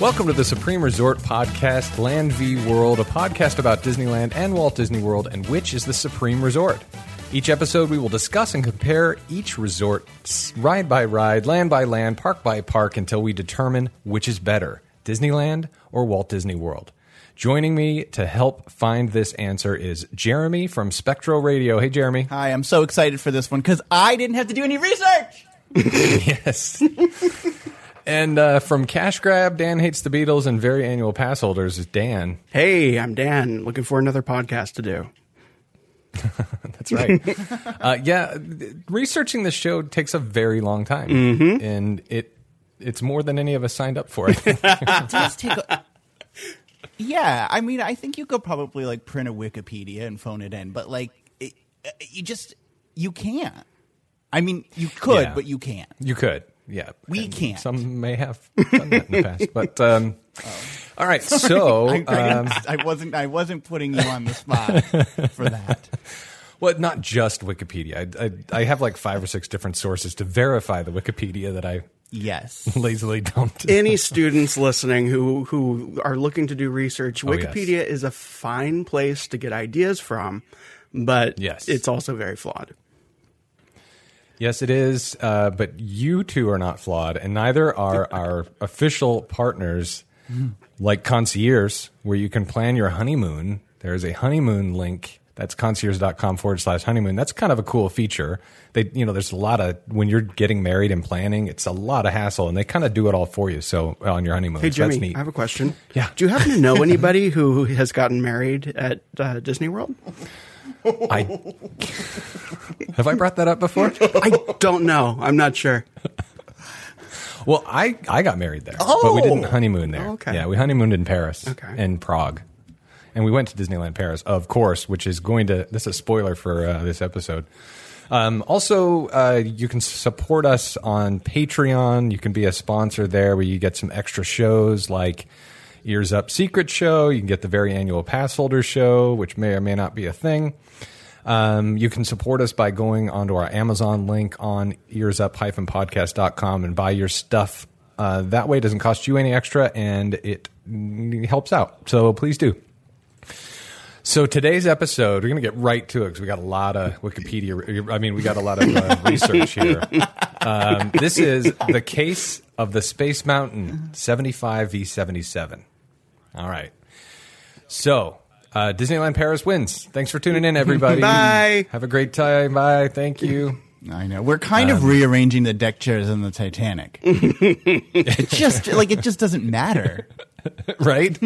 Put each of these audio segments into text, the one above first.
Welcome to the Supreme Resort Podcast, Land v World, a podcast about Disneyland and Walt Disney World and which is the Supreme Resort. Each episode, we will discuss and compare each resort ride by ride, land by land, park by park until we determine which is better Disneyland or Walt Disney World. Joining me to help find this answer is Jeremy from Spectro Radio. Hey, Jeremy. Hi, I'm so excited for this one because I didn't have to do any research. yes. And uh, from Cash Grab, Dan Hates the Beatles, and Very Annual Pass Holders is Dan. Hey, I'm Dan. Looking for another podcast to do. That's right. uh, yeah, researching the show takes a very long time, Mm-hmm. and it it's more than any of us signed up for. I think. It does take a- yeah, I mean, I think you could probably like print a Wikipedia and phone it in, but like, it, uh, you just you can't. I mean, you could, Yeah. but you can't. you could, yeah. We And can't. Some may have done that in the past, but um, all right. So, I, I, um, I wasn't. I wasn't putting you on the spot for that. well, not just Wikipedia. I, I I have like five or six different sources to verify the Wikipedia that I Yes. lazily dumped. Any students listening who who are looking to do research, Oh, yes. Wikipedia is a fine place to get ideas from, but Yes. it's also very flawed. Yes, it is. Uh, but you two are not flawed, and neither are our official partners like Concierge, where you can plan your honeymoon. There is a honeymoon link. That's concierge.com forward slash honeymoon. That's kind of a cool feature. They, you know, there's a lot of, when you're getting married and planning, it's a lot of hassle, and they kind of do it all for you. So on your honeymoon. Hey so that's Jimmy, neat. I have a question. Yeah. Do you happen to know anybody who has gotten married at uh, Disney World? I, have I brought that up before? I don't know. I'm not sure. Well, I, I got married there, but we didn't honeymoon there. Oh, okay. Yeah, we honeymooned in Paris Okay. and Prague. And we went to Disneyland Paris, of course, which is going to, this is a spoiler for uh, this episode. Um, also, uh, you can support us on Patreon. You can be a sponsor there where you get some extra shows like Ears Up Secret Show. You can get the very annual Pass Holder Show, which may or may not be a thing. Um, you can support us by going onto our Amazon link on earsup-podcast.com and buy your stuff. Uh, that way it doesn't cost you any extra and it helps out. So please do. So today's episode, we're going to get right to it because we got a lot of Wikipedia. I mean, we got a lot of uh, research here. Um, this is the case of the Space Mountain 75 v 77. All right. So uh, Disneyland Paris wins. Thanks for tuning in, everybody. Bye. Have a great time. Bye. Thank you. I know. We're kind of rearranging the deck chairs in the Titanic. it just like it just doesn't matter. right?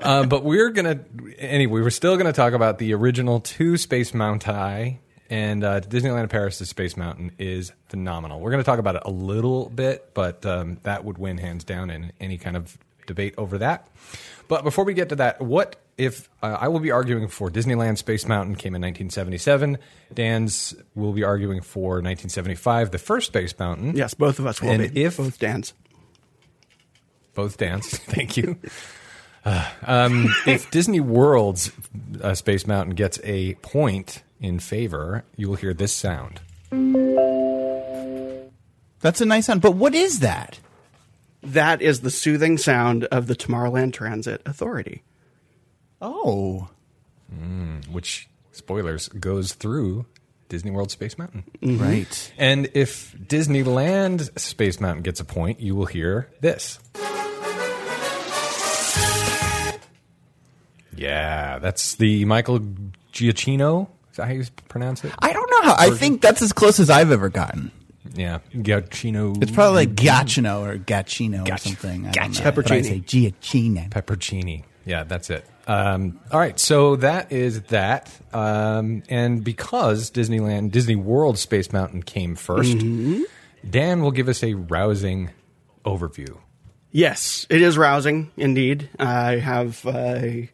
uh, but we're gonna anyway. We're still gonna talk about the original two Space Mountain, and uh, Disneyland Paris' Space Mountain is phenomenal. We're gonna talk about it a little bit, but um, that would win hands down in any kind of debate over that. But before we get to that, what if uh, I will be arguing for Disneyland Space Mountain came in 1977? Dan's will be arguing for 1975, the first Space Mountain. Yes, both of us will And be. if- both Dans. both Dan's. Thank you. Uh, um, if Disney World's uh, Space Mountain gets a point in favor, you will hear this sound. That's a nice sound. But what is that? That is the soothing sound of the Tomorrowland Transit Authority. Oh, hmm, which spoilers goes through Disney World Space Mountain. Mm-hmm. right. And if Disneyland Space Mountain gets a point, you will hear this. Yeah, that's the Michael Giacchino. Is that how you pronounce it? I don't know how. I think that's as close as I've ever gotten. Yeah, Giacchino. It's probably like Gacchino or Gacchino or something. I Gotcha. But I Peppercini. say Giacchino. Peppercini. Yeah, that's it. Um, all right, so that is that. Um, and because Disneyland, Disney World Space Mountain came 1st Dan will give us a rousing overview. Yes, it is rousing indeed. I have uh, I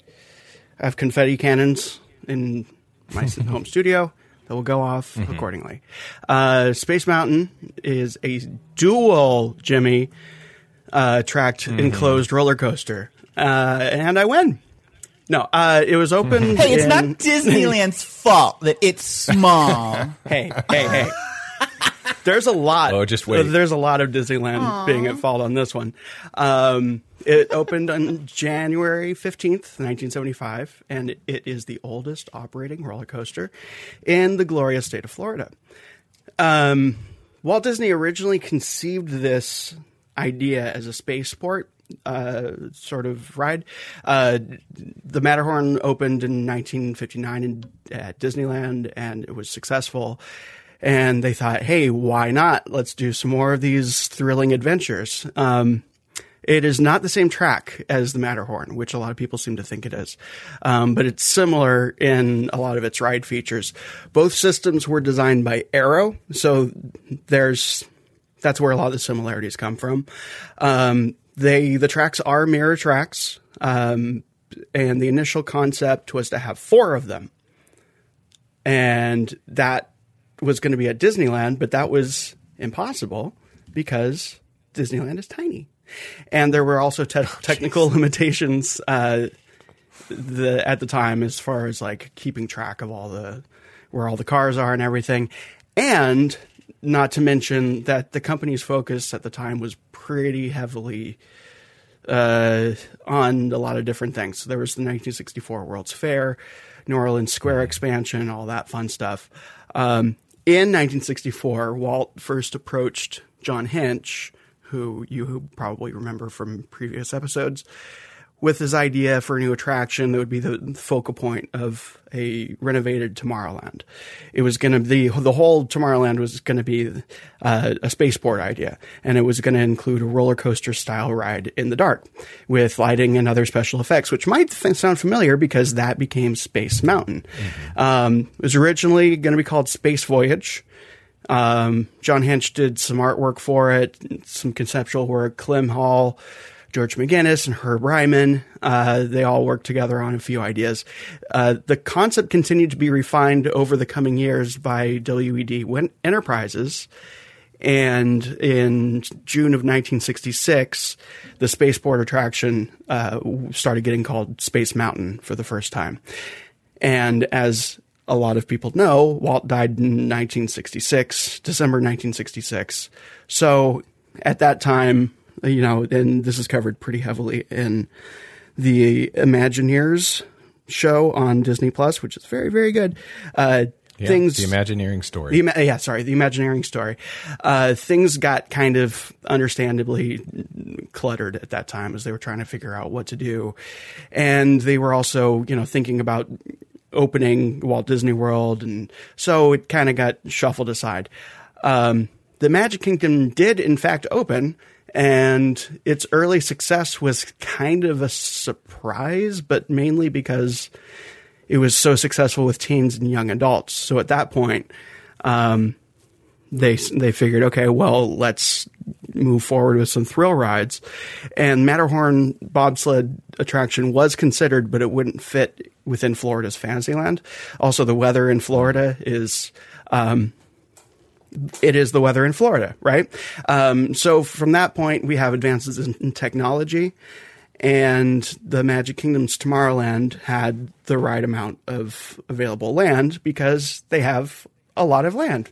have confetti cannons in my home studio that will go off accordingly. Uh, Space Mountain is a dual Jimmy uh, tracked enclosed roller coaster, uh, and I win. No, uh, it was open. Hey, it's not Disneyland's fault that it's small. Hey, hey, hey. there's a lot. Oh, just wait. There's a lot of Disneyland being at fault on this one. Um, it opened on January 15th, 1975, and it is the oldest operating roller coaster in the glorious state of Florida. Um, Walt Disney originally conceived this idea as a spaceport uh, sort of ride. Uh, the Matterhorn opened in 1959 in, at Disneyland, and it was successful. And they thought, hey, why not? Let's do some more of these thrilling adventures. Um, it is not the same track as the Matterhorn, which a lot of people seem to think it is, um, but it's similar in a lot of its ride features. Both systems were designed by Arrow, so there's that's where a lot of the similarities come from. Um, they the tracks are mirror tracks, um, and the initial concept was to have four of them, and that was going to be at Disneyland, but that was impossible because Disneyland is tiny, and there were also te- technical limitations. Uh, the at the time as far as like keeping track of all the where all the cars are and everything. And not to mention that the company's focus at the time was pretty heavily uh, on a lot of different things. So there was the 1964 World's Fair, New Orleans Square expansion, all that fun stuff. Um, in 1964, Walt first approached John Hench, who you probably remember from previous episodes, with his idea for a new attraction that would be the focal point of a renovated Tomorrowland. It was going to be the whole Tomorrowland was going to be uh, a spaceport idea, and it was going to include a roller coaster style ride in the dark with lighting and other special effects, which might f- sound familiar because that became Space Mountain. Um, it was originally going to be called Space Voyage. Um, John Hench did some artwork for it, some conceptual work. Clem Hall, George McGinnis, and Herb Ryman, uh, they all worked together on a few ideas. Uh, the concept continued to be refined over the coming years by WED Enterprises. And in June of 1966, the spaceport attraction uh, started getting called Space Mountain for the first time. And as a lot of people know, Walt died in 1966, December 1966. So at that time, you know, and this is covered pretty heavily in the Imagineers show on Disney Plus, which is very, very good. Uh, Yeah, things the Imagineering story. the yeah, sorry, the Imagineering story. Uh, things got kind of understandably cluttered at that time as they were trying to figure out what to do, and they were also, you know, thinking about opening Walt Disney World, and so it kind of got shuffled aside. Um, the Magic Kingdom did, in fact, open, and its early success was kind of a surprise, but mainly because it was so successful with teens and young adults. So at that point, um, they they figured, okay, well, let's move forward with some thrill rides. And Matterhorn bobsled attraction was considered, but it wouldn't fit within Florida's Fantasyland. Also, the weather in Florida is. Um, it is the weather in Florida, right? Um, so from that point, we have advances in, in technology, and the Magic Kingdom's Tomorrowland had the right amount of available land because they have a lot of land.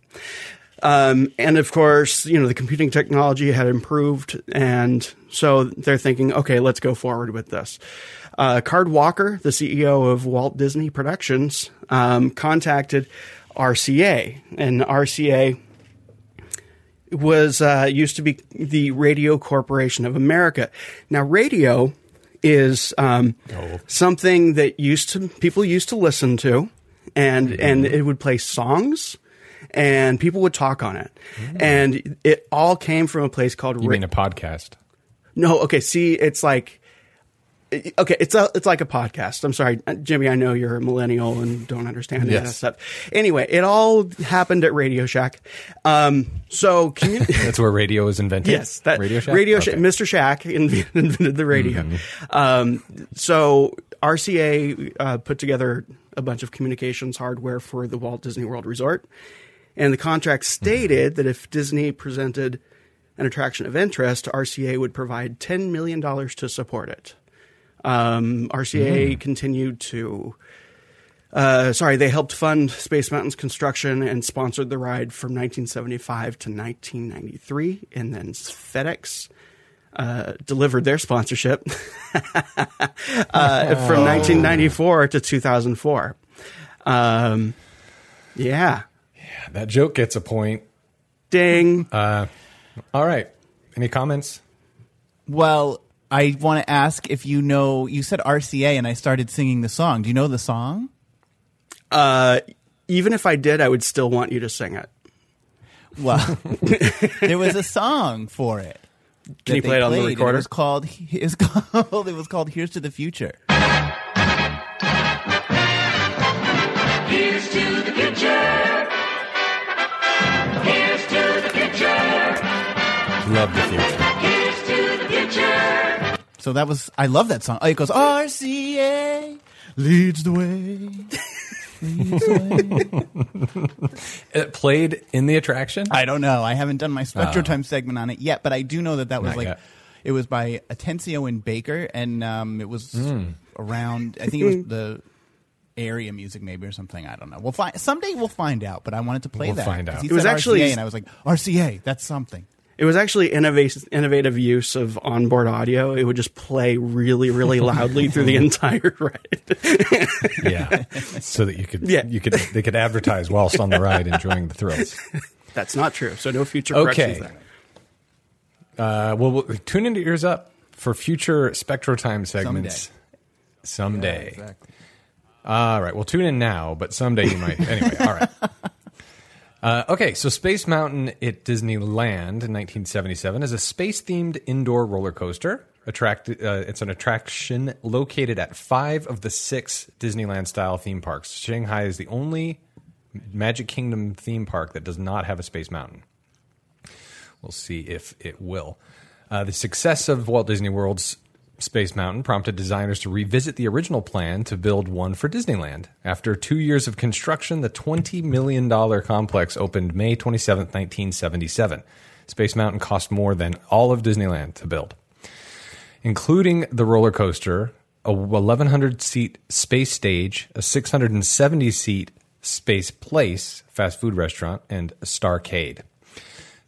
Um, and of course, you know, the computing technology had improved. And so they're thinking, okay, let's go forward with this. Uh, Card Walker, the CEO of Walt Disney Productions, um, contacted RCA. And RCA was uh, used to be the Radio Corporation of America. Now, radio is um, Oh. something that used to people used to listen to, and and it would play songs, and people would talk on it, and it all came from a place called. you Ra- mean a podcast? no, okay. See, it's like. Okay, it's a it's like a podcast. I'm sorry, Jimmy. I know you're a millennial and don't understand of that stuff. Anyway, it all happened at Radio Shack. Um, so That's where radio was invented. Yes, that Radio Shack. Radio Okay. Shack. Mr. Shack invented the radio. Um, so RCA uh, put together a bunch of communications hardware for the Walt Disney World Resort, and the contract stated that if Disney presented an attraction of interest, RCA would provide ten million dollars to support it. Um, RCA continued to Uh, sorry, they helped fund Space Mountain's construction and sponsored the ride from 1975 to 1993, and then FedEx uh, delivered their sponsorship uh, from 1994 to 2004. Um, yeah, That joke gets a point. ding. All right. Any comments? Well, I want to ask if you know. You said RCA, and I started singing the song. Do you know the song? Uh, even if I did, I would still want you to sing it. Well, there was a song for it. Can you play it on the recorder? It was called. It's called. It was called "Here's to the Future." Here's to the future. Here's to the future. Love the future. Here's to the future. So that was. I love that song. Oh, it goes RCA leads the way. Leads the way. It played in the attraction. I don't know. I haven't done my Spectro Time segment on it yet, but I do know that that was Not like yet. it was by Atencio and Baker, and um, it was Hmm. around. I think it was the area music, maybe or something. I don't know. We'll find someday. We'll find out. But I wanted to play We'll that. find 'cause out. He It was said actually- RCA, and I was like RCA. That's something. It was actually innovative, innovative use of onboard audio. It would just play really, really loudly through the entire ride. yeah, so that you could, Yeah. you could, they could advertise whilst on the ride, enjoying the thrills. That's not true. So no future Okay. corrections there. Uh, well, we'll tune into ears up for future Spectro Time segments. Someday. All right. Well, tune in now, but someday you might. Anyway, all right. Uh, okay, so Space Mountain at Disneyland in 1977 is a space-themed indoor roller coaster. Attract, uh, it's an attraction located at five of the six Disneyland-style theme parks. Shanghai is the only Magic Kingdom theme park that does not have a Space Mountain. We'll see if it will. Uh, the success of Walt Disney World's Space Mountain prompted designers to revisit the original plan to build one for Disneyland. After two years of construction, the $20 million complex opened May 27, 1977. Space Mountain cost more than all of Disneyland to build, including the roller coaster, a 1,100 seat space stage, a 670 seat space place, fast food restaurant, and a Starcade.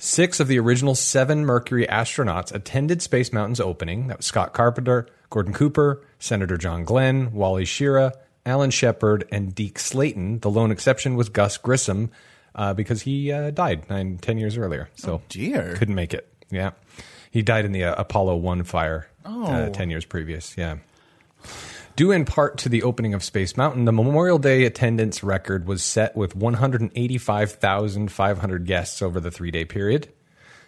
Six of the original seven Mercury astronauts attended Space Mountain's opening. That was Scott Carpenter, Gordon Cooper, Senator John Glenn, Wally Schirra, Alan Shepard, and Deke Slayton. The lone exception was Gus Grissom uh, because he uh, died nine, ten years earlier. So dear. couldn't make it. Yeah, he died in the uh, Apollo One fire uh, Oh. ten years previous. Yeah. Due in part to the opening of Space Mountain, the Memorial Day attendance record was set with 185,500 guests over the three day period.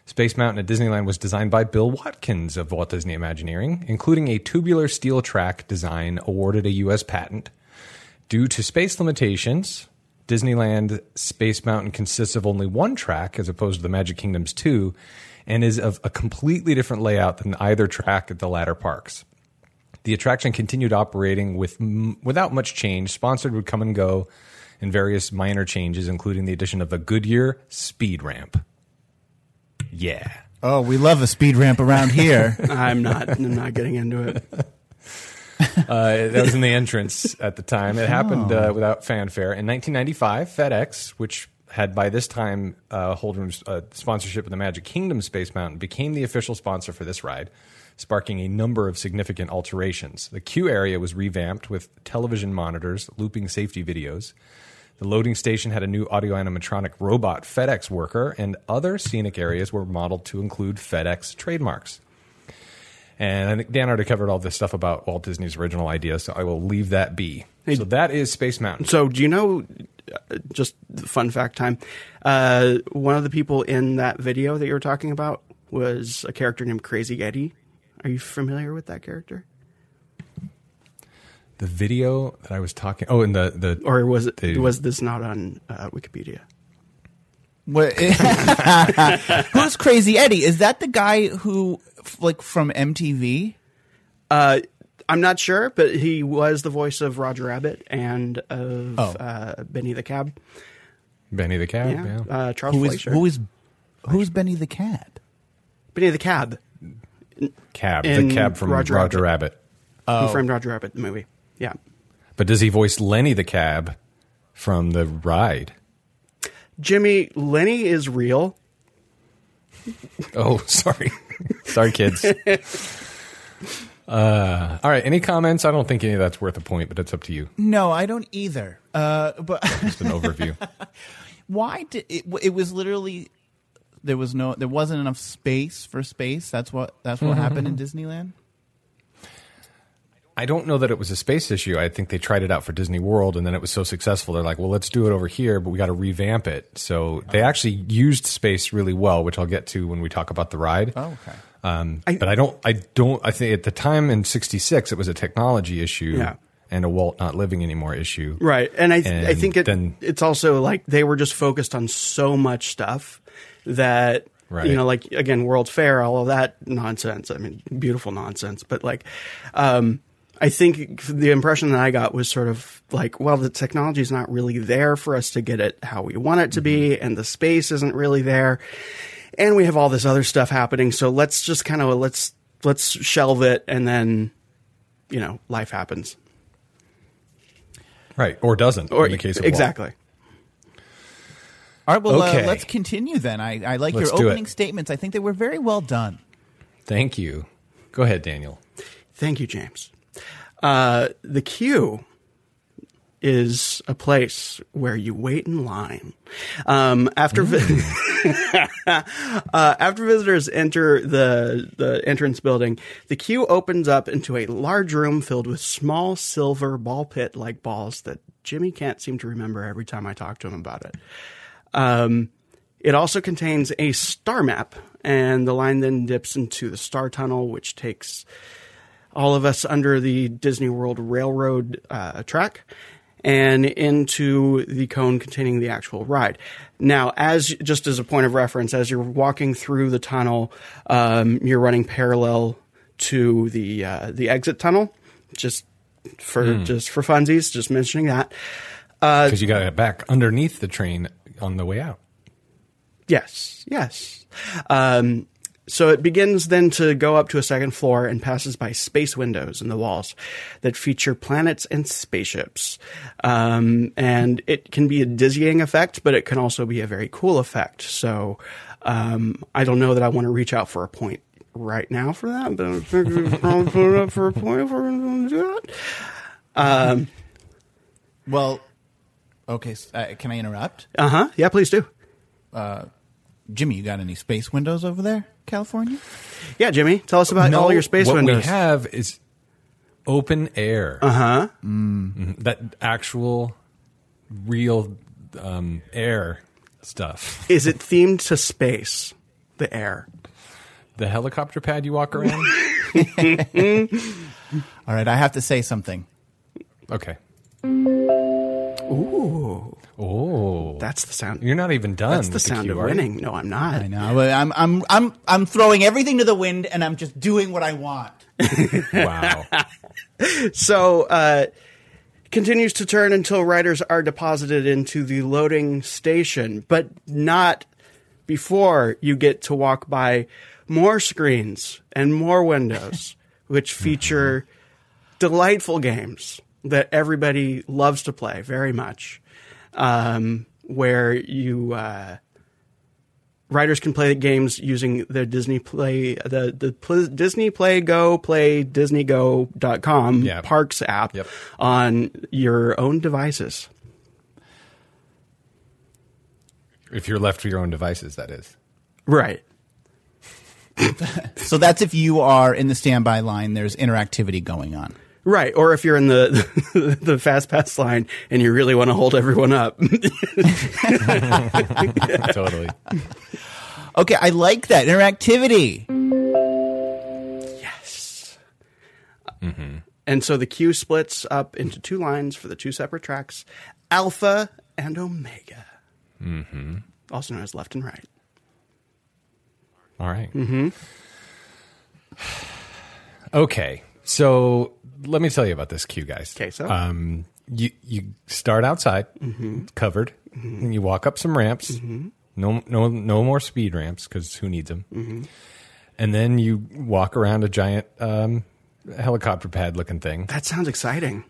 Space Mountain at Disneyland was designed by Bill Watkins of Walt Disney Imagineering, including a tubular steel track design awarded a U.S. patent. Due to space limitations, Disneyland Space Mountain consists of only one track as opposed to the Magic Kingdom's two, and is of a completely different layout than either track at the latter parks. The attraction continued operating with m- without much change. Sponsored would come and go, and various minor changes, including the addition of a Goodyear speed ramp. Yeah, Oh, we love a speed ramp around here. I'm not. I'm not getting into it. uh, that was in the entrance at the time. It happened uh, without fanfare in 1995. FedEx, which had by this time uh, holding uh, sponsorship of the Magic Kingdom Space Mountain, became the official sponsor for this ride, sparking a number of significant alterations. The queue area was revamped with television monitors, looping safety videos. The loading station had a new audio animatronic robot FedEx worker, and other scenic areas were modeled to include FedEx trademarks. And I think Dan already covered all this stuff about Walt Disney's original idea, so I will leave that be. so that is Space Mountain. So, do you know? uh, Just fun fact time. Uh, one of the people in that video that you were talking about was a character named Crazy Eddie. Are you familiar with that character? The video that I was talking. Oh, and the the Or was it the- was this not on uh, Wikipedia? What- Who's Crazy Eddie? Is that the guy who, like, from MTV? Uh, I'm not sure, but he was the voice of Roger Rabbit and of Oh. uh, Benny the Cab. Benny the Cab. Yeah, Yeah. Uh, Charles Who is Fleischer. who is who's Benny the Cab? Benny the Cab? Cab. in The cab from Roger, Roger Rabbit. Who framed Roger Rabbit? The movie. Yeah. But does he voice Lenny the cab from the ride? Jimmy, Lenny is real. Oh, sorry. sorry, kids. Uh, all right. Any comments? I don't think any of that's worth a point, but it's up to you. No, I don't either. Uh, but Just an overview. why did it? It was literally there was no there wasn't enough space for space. That's what that's what happened in Disneyland. I don't know that it was a space issue. I think they tried it out for Disney World, and then it was so successful. They're like, "Well, let's do it over here, but we got to revamp it." So they actually used space really well, which I'll get to when we talk about the ride. Oh, okay. Um, but I don't. I don't. I think at the time in '66, it was a technology issue Yeah. and a Walt not living anymore issue. Right. And I, I And think it, then- it's also like they were just focused on so much stuff that, Right. you know, like, again, World Fair, all of that nonsense. I mean, beautiful nonsense. But like, um, I think the impression that I got was sort of like, well, the technology is not really there for us to get it how we want it to be, Mm-hmm. and the space isn't really there, and we have all this other stuff happening. So let's just kind of let's let's shelve it, and then, you know, life happens. Right, or doesn't Or in the case of exactly. All right. Well, Okay. uh, let's continue then. I, I like Let's your opening statements. I think they were very well done. Thank you. Go ahead, Daniel. Thank you, James. Uh, the queue is a place where you wait in line. Um, after vi- uh, after visitors enter the the entrance building, the queue opens up into a large room filled with small silver ball pit like balls that Jimmy can't seem to remember every time I talk to him about it. Um, it also contains a star map, and the line then dips into the star tunnel, which takes all of us under the Disney World Railroad uh, track and into the cone containing the actual ride. Now, as just as a point of reference, as you're walking through the tunnel, um, you're running parallel to the uh, the exit tunnel. Just for just for funsies, just mentioning that. Because you got it back underneath the train on the way out. Yes, yes. Um, so it begins then to go up to a second floor and passes by space windows in the walls that feature planets and spaceships. Um, and it can be a dizzying effect, but it can also be a very cool effect. So um, I don't know that I want to reach out for a point right now for that, but I think we probably put it up for a point if we're going to do that. Well, okay. Uh, can I interrupt, Uh huh. Yeah, please do. Uh, Jimmy? You got any space windows over there, California? Yeah, Jimmy, tell us about all your space what windows. we have is open air. Uh huh. That actual, real um, air stuff. Is it themed to space? The air. The helicopter pad you walk around. All right. I have to say something. okay. Ooh. Oh, That's the sound. you're not even done. That's the with sound cue, of winning. No, I'm not. I know. but I'm I'm I'm I'm throwing everything to the wind, and I'm just doing what I want. Wow. So, uh, continues to turn until riders are deposited into the loading station, but not before you get to walk by more screens and more windows, which feature delightful games that everybody loves to play very much. Um, where you uh, riders can play games using the Disney Play the the pl- Disney Play Go Play DisneyGo.com Yeah. Parks app Yep. on your own devices. if you're left to your own devices, that is. Right. So that's if you are in the standby line. There's interactivity going on. Right, or if you're in the the fast pass line and you really want to hold everyone up, totally. Okay, I like that interactivity. Yes. And so the queue splits up into two lines for the two separate tracks, Alpha and Omega, mm-hmm. also known as left and right. All right. Mm-hmm. Okay. So let me tell you about this queue, guys. Okay, so? um, you you start outside, covered, and you walk up some ramps. No, no, no more speed ramps because who needs them? And then you walk around a giant um, helicopter pad looking thing. That sounds exciting.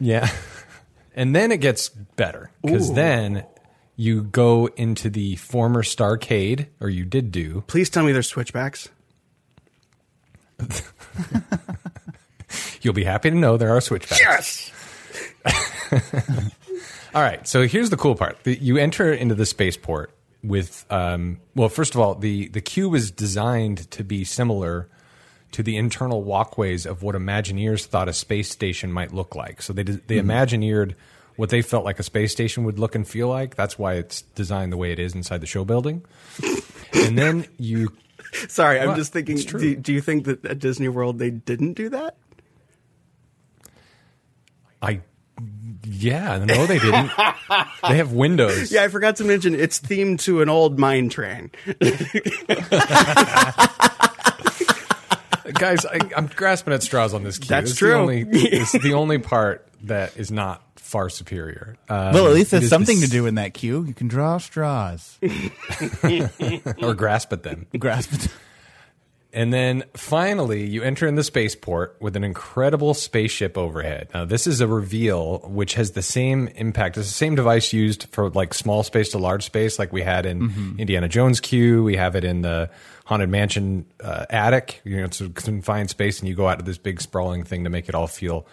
Yeah. And then it gets better because then you go into the former Starcade, or you did do. Please tell me there's switchbacks. You'll be happy to know there are switchbacks. Yes. All right. So here's the cool part: The- you enter into the spaceport with, um, well, first of all, the the cube is designed to be similar to the internal walkways of what Imagineers thought a space station might look like. So they they Imagineered what they felt like a space station would look and feel like. That's why it's designed the way it is inside the show building. and then you Sorry, I'm just thinking. Do, do you think that at Disney World they didn't do that? I yeah, no, they didn't. they have windows. Yeah, I forgot to mention it's themed to an old mine train. guys, I, I'm grasping at straws on this. Cue. That's It's true. The only, it's the only part that is not far superior. Um, Well, at least there's something this- to do in that queue. You can draw straws. or grasp at them. Grasp it. And then finally, you enter in the spaceport with an incredible spaceship overhead. Now, this is a reveal which has the same impact. It's the same device used for like small space to large space, like we had in Mm-hmm. Indiana Jones queue. We have it in the Haunted Mansion uh, attic. You know, it's a confined space, and you go out to this big sprawling thing to make it all feel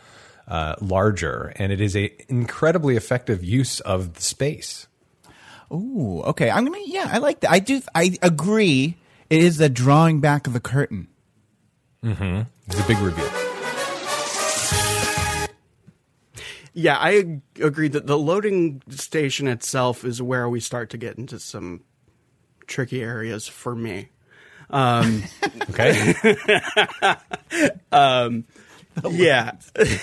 uh, larger. And it is a incredibly effective use of the space. Ooh, okay. I'm gonna. Yeah, I like that. I do. I agree. It is the drawing back of the curtain. Mm-hmm. It's a big reveal. Yeah, I agree that the loading station itself is where we start to get into some tricky areas for me. Um, okay. Um, yeah.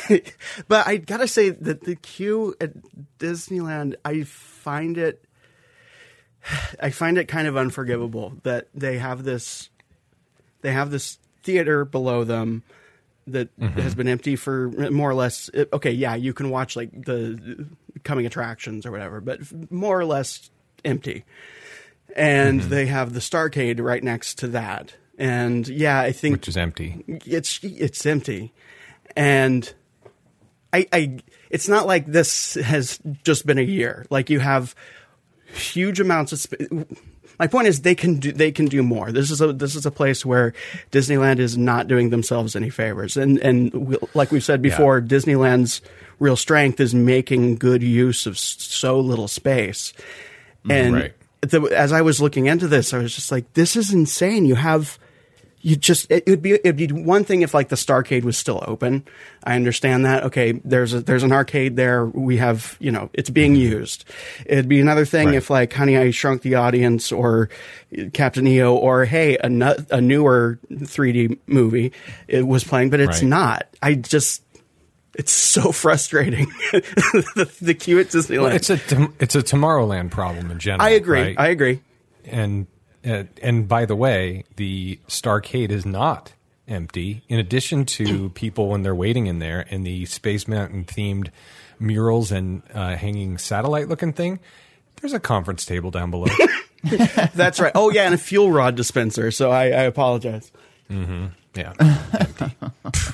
but I gotta say that the queue at Disneyland, I find it, I find it kind of unforgivable that they have this, they have this theater below them that mm-hmm. has been empty for more or less. Okay, yeah, you can watch like the coming attractions or whatever, but more or less empty. And mm-hmm. they have the Starcade right next to that. And yeah, I think Which is empty. it's it's empty and I, I it's not like this has just been a year like you have huge amounts of sp- my point is they can do they can do more this is a this is a place where disneyland is not doing themselves any favors and and we, like we've said before disneyland's real strength is making good use of so little space mm, and Right. the, as I was looking into this, I was just like, "This is insane." You have, you just it would be it'd be one thing if like the Starcade was still open. I understand that. Okay, there's a, there's an arcade there. We have you know it's being mm-hmm. used. It'd be another thing Right. if like Honey I Shrunk the Audience or Captain EO or hey a, nu- a newer 3D movie it was playing, but it's Right. not. I just. It's so frustrating. the, the queue at Disneyland. Well, it's a it's a Tomorrowland problem in general. I agree. right? I agree. and uh, and by the way, the Starcade is not empty. In addition to people when they're waiting in there, and the Space Mountain themed murals and uh, hanging satellite looking thing, there's a conference table down below. That's right. Oh yeah, and a fuel rod dispenser. So I, I apologize. yeah, empty.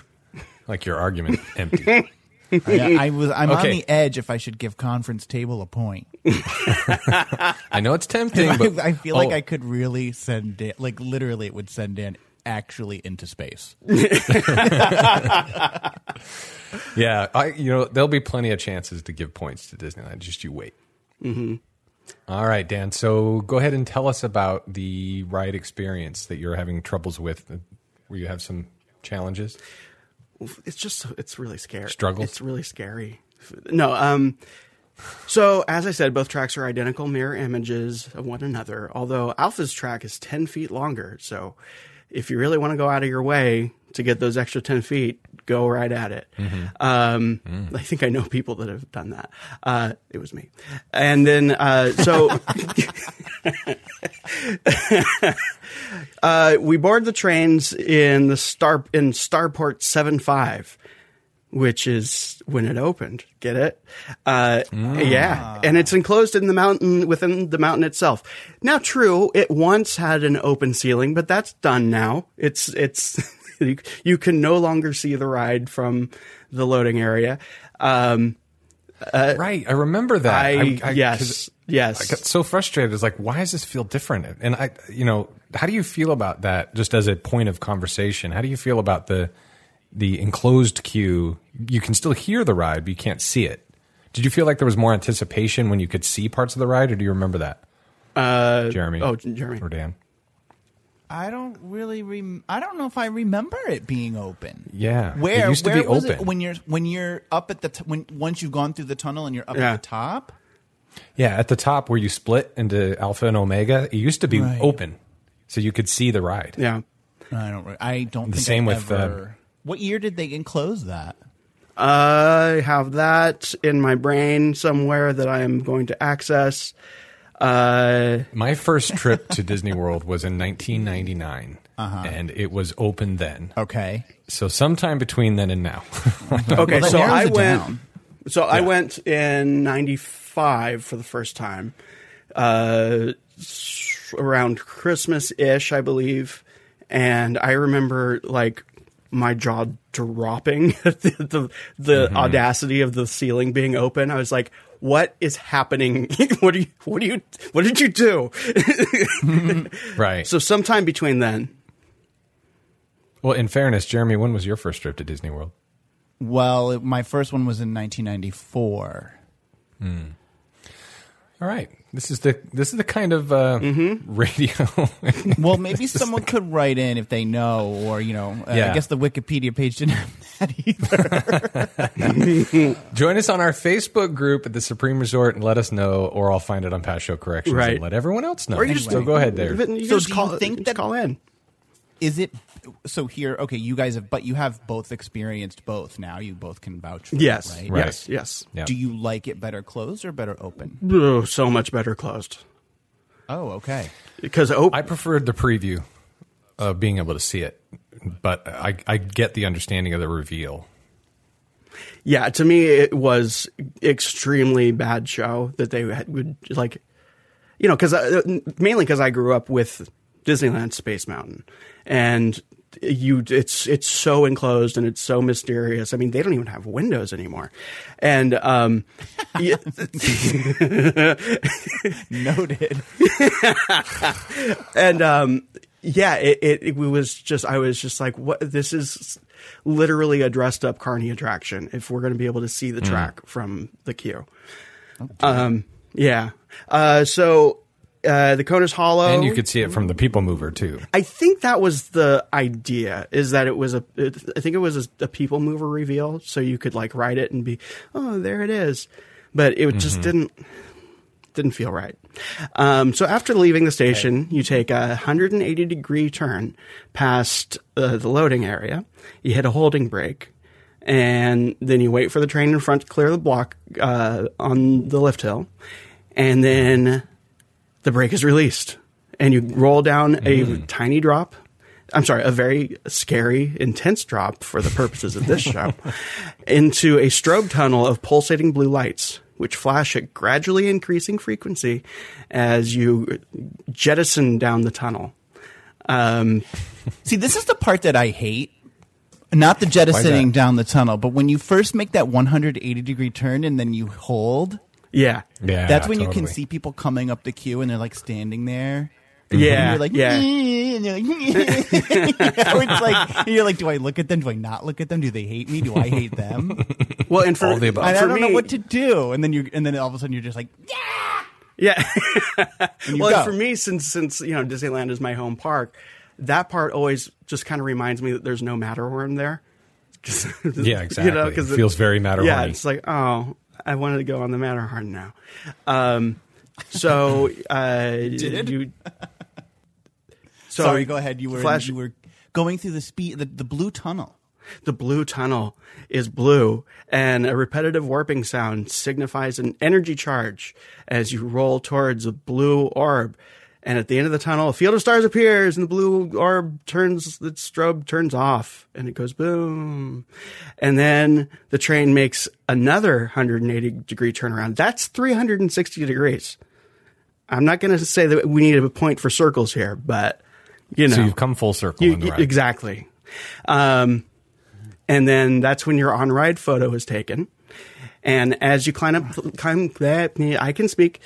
like your argument, empty. Yeah, I was. I'm on Okay. the edge if I should give conference table a point. I know it's tempting, but I, I feel like oh, I could really send Dan, like literally, it would send Dan actually into space. Yeah, I you know there'll be plenty of chances to give points to Disneyland. Just you wait. Mm-hmm. right, Dan. So go ahead and tell us about the ride experience that you're having troubles with, where you have some challenges. It's just it's really scary. Struggles? It's really scary. No, um so as I said, both tracks are identical mirror images of one another, although Alpha's track is ten feet longer. So if you really want to go out of your way to get those extra ten feet, go right at it. Um, I think I know people that have done that. Uh, it was me. And then uh, so uh, we board the trains in the star in Starport seven five, which is when it opened. Get it? Uh, Yeah, and it's enclosed in the mountain within the mountain itself. Now, true, it once had an open ceiling, but that's done now. It's it's you, you can no longer see the ride from the loading area. Um, right. I remember that. I, 'cause yes, yes. I got so frustrated. It's like, why does this feel different? And I, you know, how do you feel about that? Just as a point of conversation, how do you feel about the the enclosed queue? You can still hear the ride, but you can't see it. Did you feel like there was more anticipation when you could see parts of the ride, or do you remember that, uh, Jeremy? oh, Jeremy. or Dan? I don't really. Rem- I don't know if I remember it being open. Yeah, Where it used to where be was open. it when you're when you're up at the t- when once you've gone through the tunnel and you're up Yeah. at the top? Yeah, at the top where you split into Alpha and Omega, it used to be Right. open, so you could see the ride. Yeah. I don't. re- I don't. The think same I with, uh, ever- what year did they enclose that? I have that in my brain somewhere that I am going to access. Uh, My first trip to Disney World was in 1999, Uh-huh. and it was open then. Okay. So sometime between then and now. okay, that so I went. down. So I went in '95 for the first time, uh, around Christmas ish, I believe, and I remember like my jaw dropping at the the, the Mm-hmm. audacity of the ceiling being open. I was like, "What is happening? what do you? What do you? What did you do?" right. so sometime between then, well, in fairness, Jeremy, when was your first trip to Disney World? Well, it, my first one was in 1994. Hmm. All right. This is the this is the kind of uh, Mm-hmm. radio. Well, maybe someone could write in if they know, or you know, uh, Yeah. I guess the Wikipedia page didn't have that either. Join us on our Facebook group at the Supreme Resort and let us know, or I'll find it on Past Show Corrections Right. and let everyone else know. or you just so go ahead there. You So just do you think just that- call in? Is it so? Here, okay, you guys have, but you have both experienced both. Now you both can vouch for Yes, it, right? Right. yes, yes. Yeah. Do you like it better closed or better open? Oh, so much better closed Oh, okay. because open. I preferred the preview of being able to see it, but I, I get the understanding of the reveal. Yeah, to me it was extremely bad show that they had, would like, you know, because uh, mainly because I grew up with Disneyland Space Mountain, and you it's it's so enclosed and it's so mysterious. I mean, they don't even have windows anymore, and um, Noted. and um, yeah, it, it it was just I was just like, what? This is literally a dressed up carny attraction. If we're going to be able to see the track from the queue, um, yeah. Uh, so uh, the cone is hollow, And you could see it from the People Mover too. I think that was the idea. Is that it was a? It, I think it was a, a people mover reveal, so you could like ride it and be, oh, there it is. But it just didn't didn't feel right. Um, so after leaving the station, you take a 180 degree turn past uh, the loading area. You hit a holding brake, and then you wait for the train in front to clear the block uh, on the lift hill, and then the brake is released, and you roll down a tiny drop. I'm sorry, a very scary, intense drop for the purposes of this show, into a strobe tunnel of pulsating blue lights, which flash at gradually increasing frequency as you jettison down the tunnel. Um, See, this is the part that I hate. Not the jettisoning down the tunnel, but when you first make that 180 degree turn and then you hold, yeah, Yeah, that's when you can totally. see people coming up the queue and they're like standing there. yeah, And you're like, yeah. and you're like, you know, it's like, you're like, do I look at them? Do I not look at them? Do they hate me? Do I hate them? Well, and for, All the above. And I for don't know what to do. And then you, and then all of a sudden you're just like, yeah. Yeah. you well, and for me, since since you know Disneyland is my home park, that part always just kind of reminds me that there's no Matterhorn there. Just, Yeah, exactly. Because it feels very Matterhorn-y. Yeah, it's like oh, I wanted to go on the Matterhorn now. Um, so uh, Did? you? So Sorry, go ahead. You were Flash- you were going through the speed the, the blue tunnel. The blue tunnel is blue, and a repetitive warping sound signifies an energy charge as you roll towards a blue orb. And at the end of the tunnel, a field of stars appears, and the blue orb turns, the strobe turns off, and it goes boom. And then the train makes another 180 degree turnaround. That's 360 degrees. I'm not going to say that we need a point for circles here, but you know, So you've come full circle you- on the you- ride. exactly. Um, and then that's when your on ride photo is taken. And as you climb up, climb that I can speak.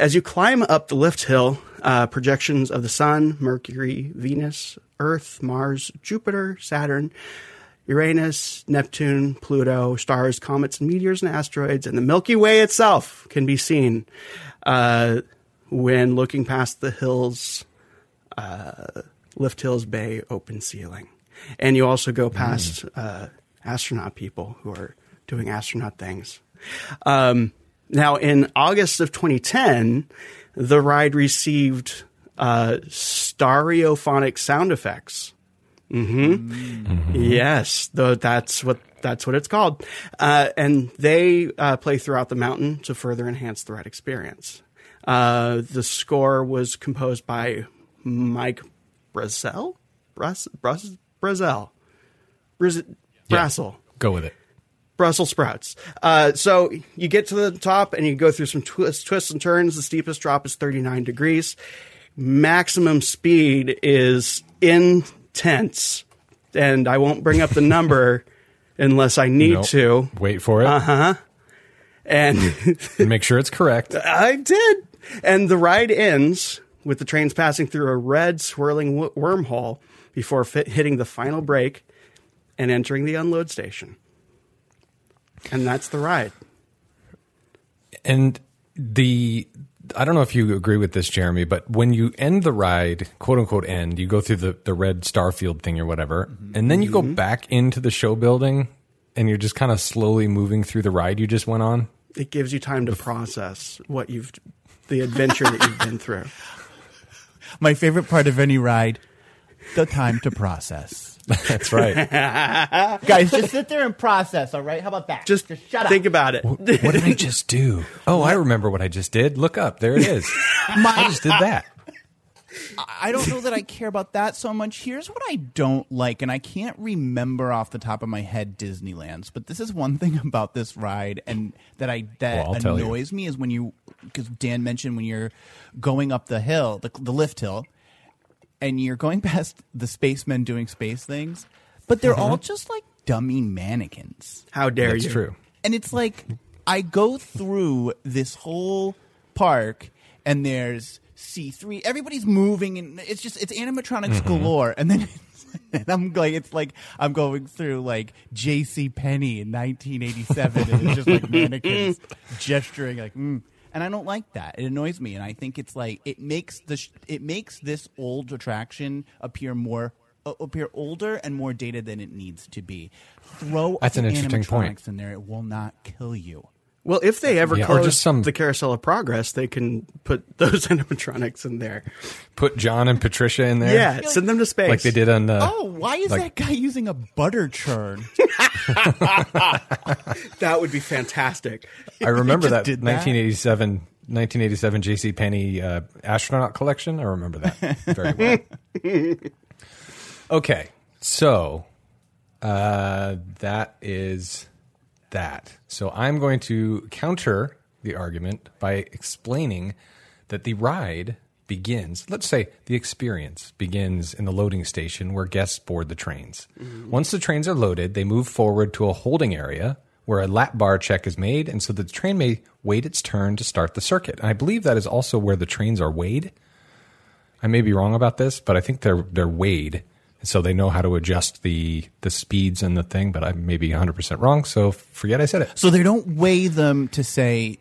As you climb up the lift hill, uh, projections of the Sun, Mercury, Venus, Earth, Mars, Jupiter, Saturn, Uranus, Neptune, Pluto, stars, comets, and meteors and asteroids, and the Milky Way itself can be seen uh, when looking past the hills, uh, Lift Hills Bay open ceiling. And you also go past uh, astronaut people who are doing astronaut things. Um, now, in August of 2010, the ride received uh, stereophonic sound effects. Mm-hmm. Yes, though that's what that's what it's called, uh, and they uh, play throughout the mountain to further enhance the ride experience. Uh, the score was composed by Mike Brazel, Bras, Bras, Brazel, Braz, Brassel. Go with it. Brussels sprouts. Uh, so you get to the top and you go through some twists, twists and turns. The steepest drop is 39 degrees. Maximum speed is intense. And I won't bring up the number unless I need Nope. to. Wait for it. Uh-huh. And And make sure it's correct. I did. And the ride ends with the trains passing through a red swirling w- wormhole before fit- hitting the final brake and entering the unload station. And that's the ride. And the I don't know if you agree with this, Jeremy, but when you end the ride, quote unquote end, you go through the, the red Starfield thing or whatever, mm-hmm. and then you go mm-hmm. back into the show building and you're just kind of slowly moving through the ride you just went on. It gives you time to process what you've, the adventure that you've been through. My favorite part of any ride, the time to process. That's right. Guys, just sit there and process, all right? How about that? Just, shut up. think up. about it. what did I just do? Oh, I remember what I just did. Look up. There it is. I just did that. I don't know that I care about that so much. Here's what I don't like, and I can't remember off the top of my head Disneyland's, but this is one thing about this ride, and that I that Well, I'll tell you. annoys me is when you because Dan mentioned when you're going up the hill, the, the lift hill, and you're going past the spacemen doing space things, but they're all just like dummy mannequins. How dare That's you? true. And it's like I go through this whole park and there's C3 everybody's moving and it's just it's animatronics galore and then and I'm like it's like I'm going through like JC Penney in 1987 and it's just like mannequins gesturing like mm. And I don't like that. It annoys me and I think it's like it makes the sh- it makes this old attraction appear more uh, appear older and more dated than it needs to be. Throw That's an interesting point. animatronics in there, it will not kill you. Well, if they ever Yeah, or close just some- the Carousel of Progress, they can put those animatronics in there. Put John and Patricia in there. Yeah, send them to space. Like they did on the. Oh, why is like- that guy using a butter churn? That would be fantastic. I remember that, did that? 1987, 1987 J.C. Penney uh, astronaut collection. I remember that very well. okay, so uh, that is that. So I'm going to counter the argument by explaining that the ride begins, let's say the experience begins in the loading station where guests board the trains. Mm-hmm. Once the trains are loaded, they move forward to a holding area where a lap bar check is made, and so the train may wait its turn to start the circuit. And I believe that is also where the trains are weighed. I may be wrong about this, but I think they're they're weighed, so they know how to adjust the the speeds and the thing. But I may be 100 percent wrong, so forget I said it. so they don't weigh them to say,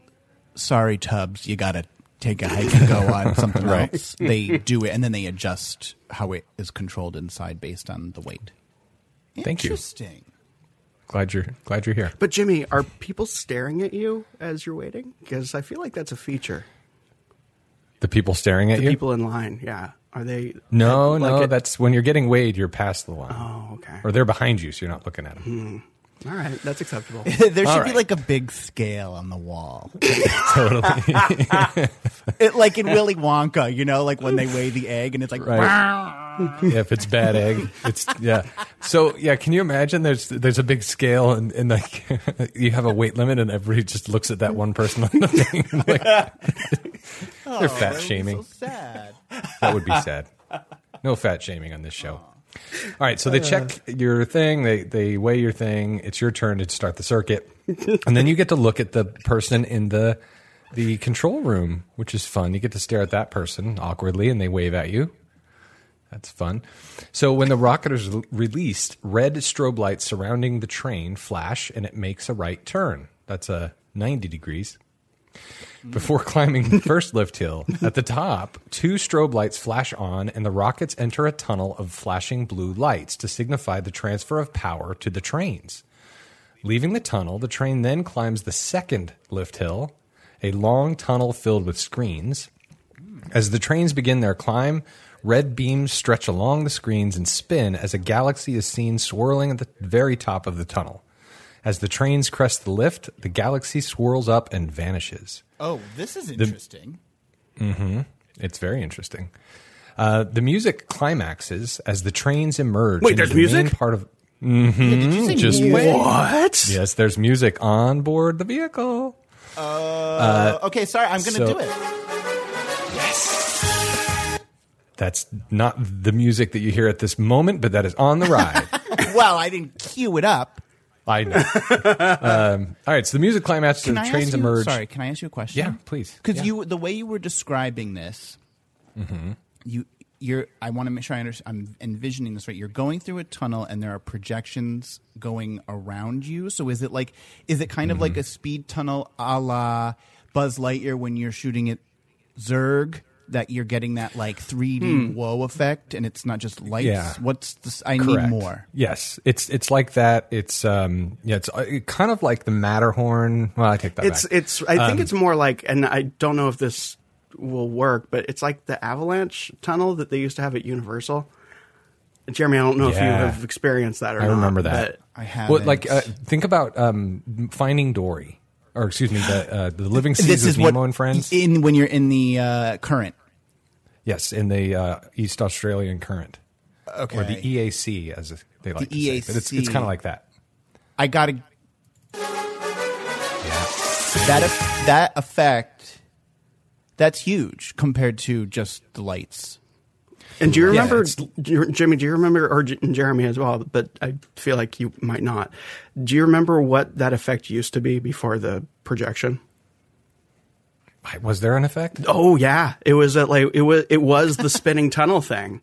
"Sorry, Tubbs, you got to take a hike and go on something Right. else." They do it, and then they adjust how it is controlled inside based on the weight. Thank you. Interesting. Glad you're glad you're here. But Jimmy, are people staring at you as you're waiting? Because I feel like that's a feature. The people staring at you? The you. people in line, yeah. Are they? no, like no, it- that's when you're getting weighed. You're past the line, Oh, okay. or they're behind you, so you're not looking at them. Hmm. All right, that's acceptable. there should All be like a big scale on the wall, totally. it, like in Willy Wonka. You know, like when they weigh the egg, and it's like, Right. yeah, if it's bad egg, it's yeah. So yeah, can you imagine? There's there's a big scale, and, and like you have a weight limit, and everybody just looks at that one person on the thing. Like, they're oh, fat "Oh, So shaming. sad. That would be sad. No fat shaming on this show. All right, so they check your thing. They they weigh your thing. It's your turn to start the circuit. and then you get to look at the person in the the control room, which is fun. You get to stare at that person awkwardly, and they wave at you. That's fun. So when the rocket is released, red strobe lights surrounding the train flash, and it makes a right turn. That's a ninety degrees. Before climbing the first lift hill, at the top, two strobe lights flash on, and the rockets enter a tunnel of flashing blue lights to signify the transfer of power to the trains. Leaving the tunnel, the train then climbs the second lift hill, a long tunnel filled with screens. As the trains begin their climb, red beams stretch along the screens and spin as a galaxy is seen swirling at the very top of the tunnel. As the trains crest the lift, the galaxy swirls up and vanishes. Oh, this is interesting. It's very interesting. Uh, the music climaxes as the trains emerge. Wait, there's the music? Part of Did you say just music? What? yes, there's music on board the vehicle. Uh, okay, sorry, I'm going to so- do it. Yes. That's not the music that you hear at this moment, but that is on the ride. well, I didn't cue it up. I know. um, all right, so the music climax, Can the trains you, emerge. Sorry, can I ask you a question? Yeah, please. Because Yeah. you, the way you were describing this, you, you're. I want to make sure I understand. I'm envisioning this right. You're going through a tunnel, and there are projections going around you. So is it like, is it kind of Mm-hmm. like a speed tunnel, a la Buzz Lightyear when you're shooting at Zurg? That you're getting that like 3D whoa effect, and it's not just lights. Yeah. What's this? I Correct. need more. Yes, it's it's like that. It's um yeah, it's uh, kind of like the Matterhorn. Well, I take that It's back. it's. I Um, think it's more like, and I don't know if this will work, but it's like the avalanche tunnel that they used to have at Universal. Jeremy, I don't know if you have experienced that or I not. remember that. but- I have. Well, like uh, think about um, Finding Dory, or excuse me, the uh, the Living Seas this with is what Nemo and Friends. in when you're in the uh, current. Yes, in the uh, East Australian Current, Okay. or the EAC as they like The to say. But it's it's kind of like that. I gotta Yeah. that that effect. That's huge compared to just the lights. And do you remember, it's- Jer- Jimmy? Do you remember, or J- Jeremy as well? But I feel like you might not. Do you remember what that effect used to be before the projection? Was there an effect? Oh yeah, it was a, like it was it was the spinning tunnel thing,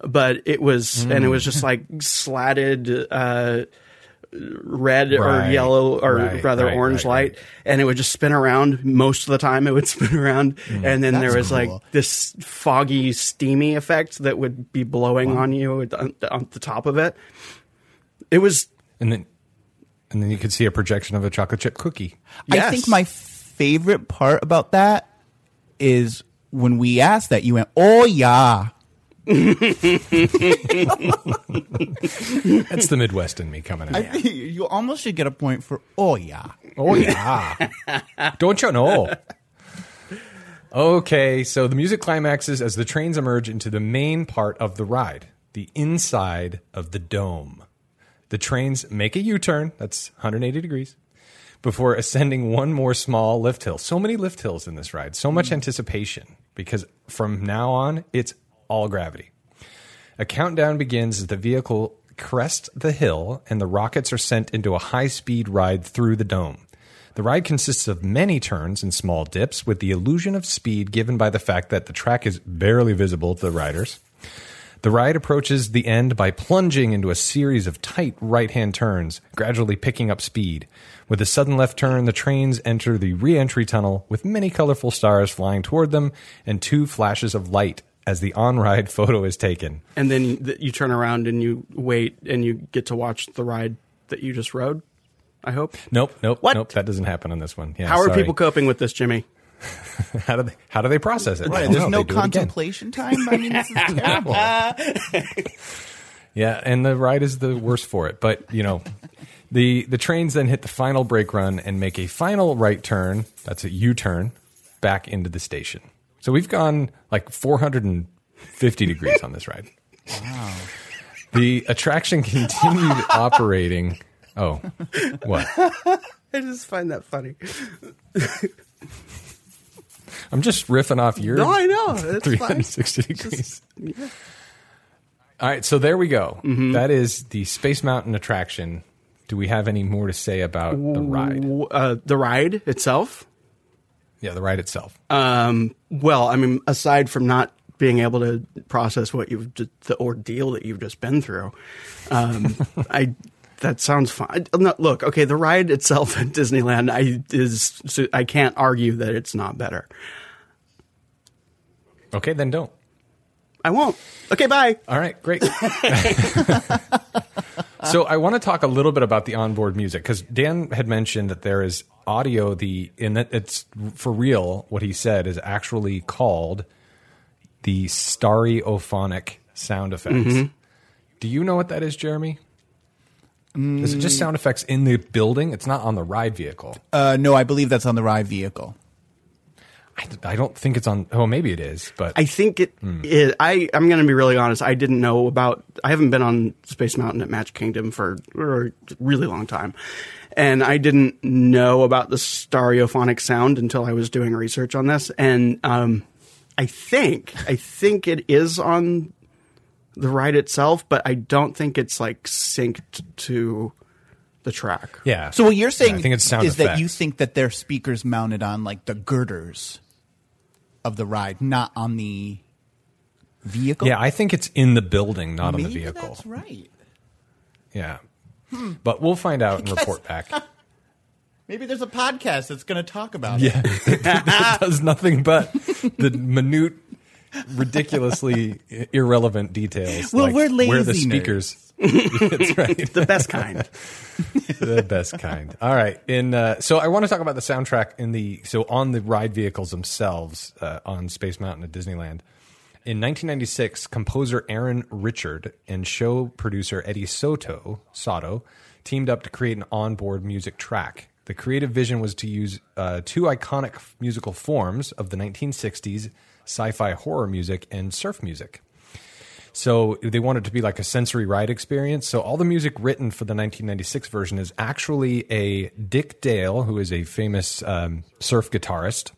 but it was and it was just like slatted uh, red or yellow or right, rather right, orange right, light, right. and it would just spin around. Most of the time, it would spin around, and then there was cool. like this foggy, steamy effect that would be blowing on you on, on the top of it. It was And then and then you could see a projection of a chocolate chip cookie. I think my favorite part about that is when we asked that you went, "Oh yeah." That's the Midwest in me coming out. I you almost should get a point for "Oh yeah." Oh yeah. Don't you know? Okay, so the music climaxes as the trains emerge into the main part of the ride, the inside of the dome. The trains make a U-turn, that's 180 degrees, before ascending one more small lift hill. So many lift hills in this ride, so much mm. anticipation because from now on it's all gravity. A countdown begins as the vehicle crests the hill and the rockets are sent into a high speed ride through the dome. The ride consists of many turns and small dips with the illusion of speed given by the fact that the track is barely visible to the riders. The ride approaches the end by plunging into a series of tight right hand turns, gradually picking up speed. With a sudden left turn, the trains enter the re entry tunnel with many colorful stars flying toward them and two flashes of light as the on ride photo is taken. and then th- you turn around and you wait and you get to watch the ride that you just rode. I hope. Nope, nope, What? nope. That doesn't happen on this one. Yeah, How are sorry. people coping with this, Jimmy? How do they? How do they process it? I Right, don't there's know. no They do it again. contemplation time. I mean, this is terrible. Yeah, and the ride is the worst for it. But you know, the the trains then hit the final brake run and make a final right turn. That's a U turn back into the station. So we've gone like 450 degrees on this ride. Wow. The attraction continued operating. Oh, what? I just find that funny. I'm just riffing off your No, I know. It's fine. 360 degrees. All right, so there we go. Mm-hmm. That is the Space Mountain attraction do we have any more to say about the ride? Uh, the ride itself. Yeah, the ride itself. Um, well, I mean, aside from not being able to process what you've ju- the ordeal that you've just been through, um, I that sounds fine. No, look, okay, the ride itself at Disneyland, I is so I can't argue that it's not better. Okay, then don't. I won't. Okay, bye. All right, great. so I want to talk a little bit about the onboard music because Dan had mentioned that there is audio. The in that it's for real. What he said is actually called the stereophonic sound effects. Do you know what that is, Jeremy? Is it just sound effects in the building? It's not on the ride vehicle. Uh, no, I believe that's on the ride vehicle. I, I don't think it's on. Oh, maybe it is, but I think it. Hmm. is- I I'm going to be really honest. I didn't know about. I haven't been on Space Mountain at Magic Kingdom for, for a really long time, and I didn't know about the stereophonic sound until I was doing research on this. And um, I think I think it is on the ride itself, but I don't think it's like synced to the track. yeah. So what you're saying I think it's sound is that you think that their speakers mounted on like the girders of the ride, not on the vehicle. yeah, I think it's in the building, not Maybe on the vehicle. That's right. Yeah. But we'll find out and report back. Maybe there's a podcast that's going to talk about it. Yeah. it does nothing but the minute, ridiculously irrelevant details. Well, like we're lazy. Where the speakers. That's right. The best kind. the best kind. All right. In uh, so I want to talk about the soundtrack in the so on the ride vehicles themselves uh, on Space Mountain at Disneyland. In 1996, composer Aaron Richard and show producer Eddie Sotto Sato teamed up to create an onboard music track. The creative vision was to use uh, two iconic musical forms of the 1960s sci-fi horror music and surf music. So they wanted it to be like a sensory ride experience. So all the music written for the 1996 version is actually a Dick Dale, who is a famous um, surf guitarist,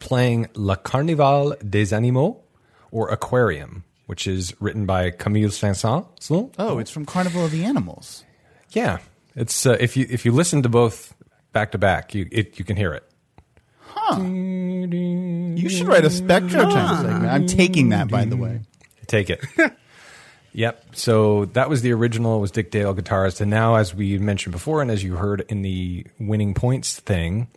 playing La Carnival des Animaux or Aquarium, which is written by Camille Saint-Saëns. Oh, it's from Carnival of the Animals. Yeah, it's uh, if you if you listen to both back to back, you it, you can hear it. You should write a Spectro Time segment. I'm taking that, by the way. Take it. yep. So that was the original. It Was Dick Dale guitarist, and now, as we mentioned before, and as you heard in the winning points thing,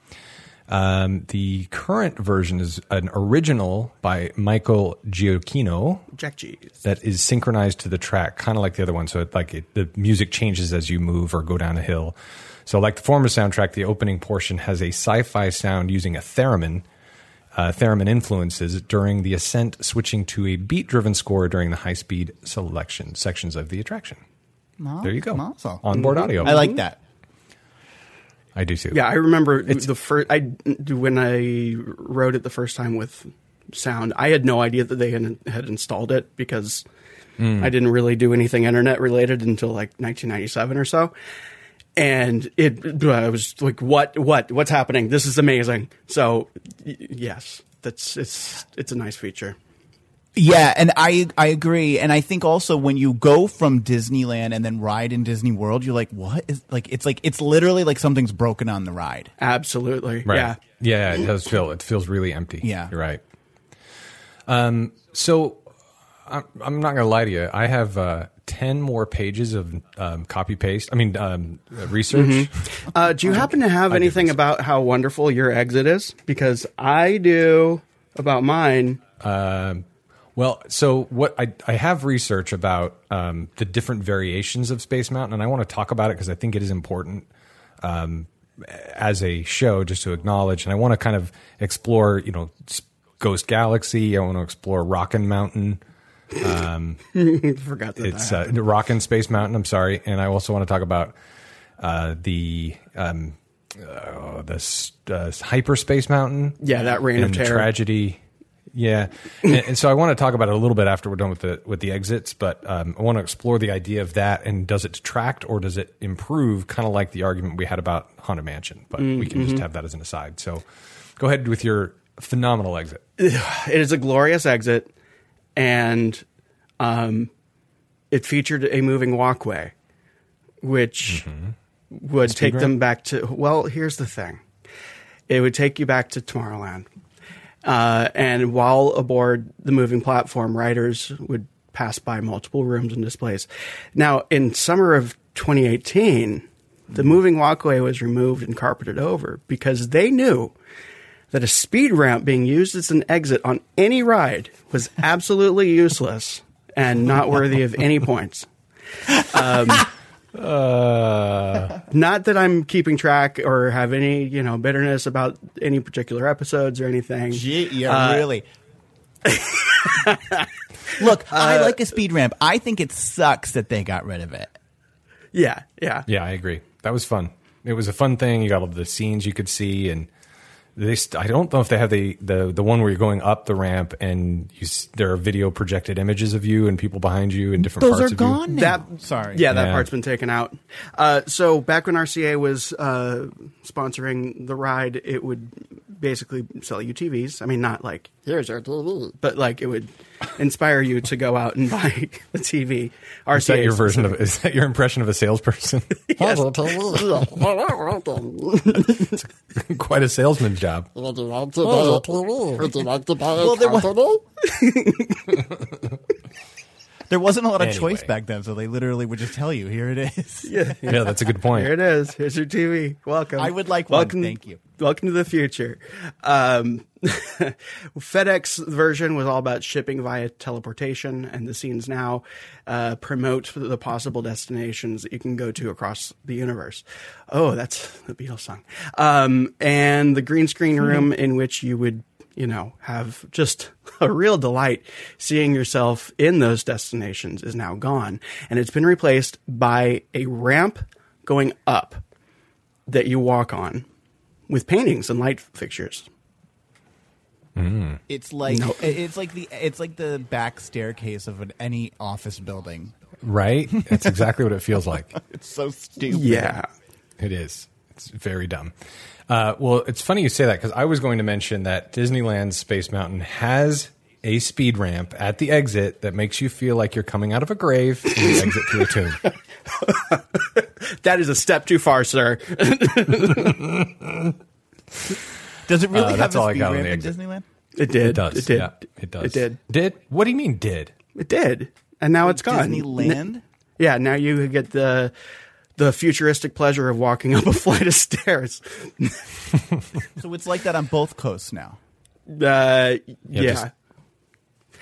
um, the current version is an original by Michael Giacchino Jack Cheese. that is synchronized to the track, kind of like the other one. So it, like it, the music changes as you move or go down a hill. So like the former soundtrack, the opening portion has a sci-fi sound using a theremin, uh, theremin influences during the ascent, switching to a beat-driven score during the high-speed selection sections of the attraction. there you go. awesome. Onboard audio. I like that. I do too. Yeah, I remember it's, the first. I when I wrote it the first time with sound, I had no idea that they had, had installed it because I didn't really do anything internet related until like 1997 or so. And it, I was like, "What? What? What's happening? This is amazing!" So, y- yes, that's it's it's a nice feature. Yeah, and I I agree, and I think also when you go from Disneyland and then ride in Disney World, you're like, what is like? It's like it's literally like something's broken on the ride. Absolutely, Right. yeah. Yeah, it does feel it feels really empty. Yeah. You're right. Um so I'm, I'm not going to lie to you. I have uh, 10 more pages of um, copy paste. I mean um, research. Uh, do you happen to have anything about how wonderful your exit is? Because I do about mine. Well, so what I, I have research about um, the different variations of Space Mountain, and I want to talk about it because I think it is important um, as a show just to acknowledge. And I want to kind of explore, you know, Ghost Galaxy. I want to explore Rockin' Mountain. Forgot that. It's that uh, Rockin' Space Mountain. I'm sorry, and I also want to talk about uh, the um, uh, the uh, Hyperspace Mountain. Yeah, that Reign of Terror. tragedy. Yeah, and, and so I want to talk about it a little bit after we're done with the with the exits, but um, I want to explore the idea of that and does it detract or does it improve? Kind of like the argument we had about Haunted Mansion, but we can Mm-hmm. just have that as an aside. So, go ahead with your phenomenal exit. it is a glorious exit, and um, it featured a moving walkway, which would take them back to. Well, here's the thing: it would take you back to Tomorrowland, uh, and while aboard the moving platform, riders would pass by multiple rooms and displays. Now, in summer of 2018, the moving walkway was removed and carpeted over because they knew that a speed ramp being used as an exit on any ride was absolutely useless and not worthy of any points. Um, uh, Not that I'm keeping track or have any, you know, bitterness about any particular episodes or anything. Gee, yeah, uh, really. Look, I uh, like a speed ramp. I think it sucks that they got rid of it. Yeah, yeah. yeah, I agree. That was fun. It was a fun thing. You got all the scenes you could see, and they. St- I don't know if they have the, the the one where you're going up the ramp and you s- there are video projected images of you and people behind you in different Those parts are of gone you. now. That Sorry. yeah, that Yeah. part's been taken out. Uh, so back when RCA was uh, sponsoring the ride, it would basically sell you TVs. I mean, not like here's our TV, but like it would inspire you to go out and buy a TV. RCA Is that your version of? Is that your impression of a salesperson? it's Quite a salesman's job. Would you like to buy a TV? Would you like to buy a Well, there was- company? There wasn't a lot of Anyway. choice back then, so they literally would just tell you, "Here it is." Yeah, Yeah, that's a good point. Here it is. Here's your TV. Welcome. I would like one. welcome, Thank you. Welcome to the future. Um, FedEx version was all about shipping via teleportation, and the scenes now uh, promote the possible destinations that you can go to across the universe. Oh, that's the Beatles song. Um, and the green screen room in which you would you know, have just a real delight seeing yourself in those destinations is now gone. And it's been replaced by a ramp going up that you walk on with paintings and light fixtures. Mm. It's like No. it's like the it's like the back staircase of an, any office building. Right? That's exactly what it feels like. It's so stupid. Yeah. It is. It's very dumb. Uh, well, it's funny you say that because I was going to mention that Disneyland Space Mountain has a speed ramp at the exit that makes you feel like you're coming out of a grave and you exit through a tomb. That is a step too far, sir. Does it really Uh, have that's a all I speed got on ramp the exit. Disneyland? It did. It does. It did. Yeah, it does. It did. Did? What do you mean did? It did. And now it's gone. Disneyland? Yeah, now you get the the futuristic pleasure of walking up a flight of stairs. So it's like that on both coasts now. Uh, yeah. just-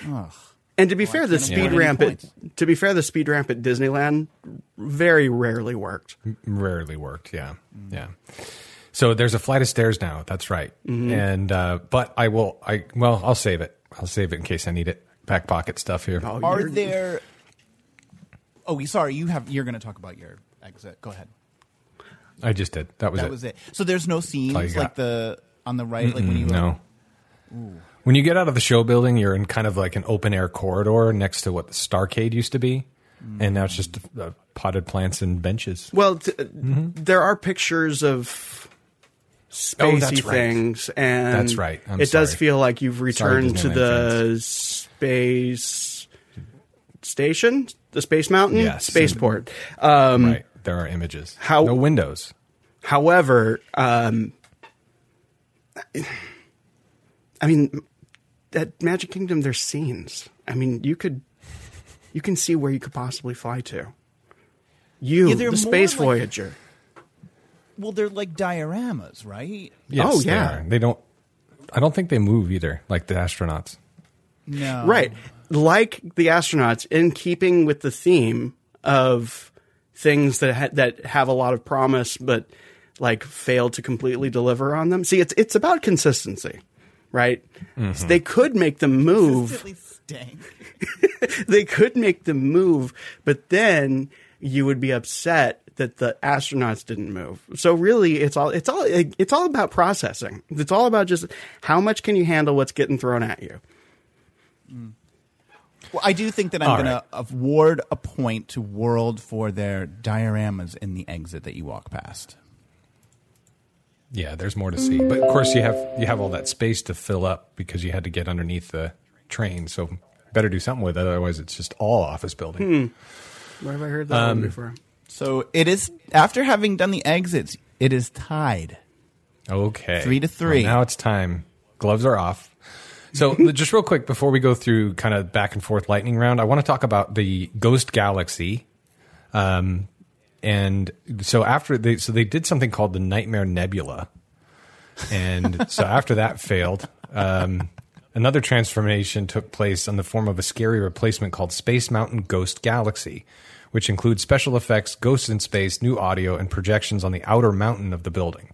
Ugh. And to be fair, the speed afford ramp at, to be fair, the speed ramp at Disneyland very rarely worked. Rarely worked. Yeah. Yeah. So there's a flight of stairs now. That's right. Mm-hmm. And, uh, but I will, I, well, I'll save it. I'll save it in case I need it. Back pocket stuff here. Oh, Are you're- there? Oh, sorry. You have. You're going to talk about your exit. Go ahead. I just did. That was That it. was it. So there's no scenes like got. the on the right, like when you No. When you get out of the show building, you're in kind of like an open air corridor next to what the Starcade used to be, and now it's just uh, potted plants and benches. Well, t- there are pictures of spacey Oh, that's right. things, and That's right. I'm it does sorry. feel like you've returned to Disneyland the space station, the space mountain, Yes. spaceport. Um, right. There are images. how- no windows. However, um, I mean, at Magic Kingdom, there's scenes. I mean, you could, you can see where you could possibly fly to. You, Yeah, the Space like- Voyager. Well, they're like dioramas, right? Yes, Oh, yeah. are. They don't. I don't think they move either, like the astronauts. No. Right. Like the astronauts, in keeping with the theme of things that ha- that have a lot of promise, but like fail to completely deliver on them. See, it's it's about consistency, right? So they could make them move. Stank. they could make them move, but then you would be upset that the astronauts didn't move. So really, it's all it's all it's all about processing. It's all about just how much can you handle what's getting thrown at you. Mm. Well, I do think that I'm going right. to award a point to World for their dioramas in the exit that you walk past. Yeah, there's more to see, but of course you have you have all that space to fill up because you had to get underneath the train. So better do something with it, otherwise it's just all office building. Hmm. Where have I heard that one um, before? So it is after having done the exits, it is tied. Okay. Three to three. Well, now it's time. Gloves are off. So, just real quick before we go through kind of back and forth lightning round, I want to talk about the Ghost Galaxy. Um, and so after they, so they did something called the Nightmare Nebula, and so after that failed, um, another transformation took place in the form of a scary replacement called Space Mountain Ghost Galaxy, which includes special effects, ghosts in space, new audio, and projections on the outer mountain of the building.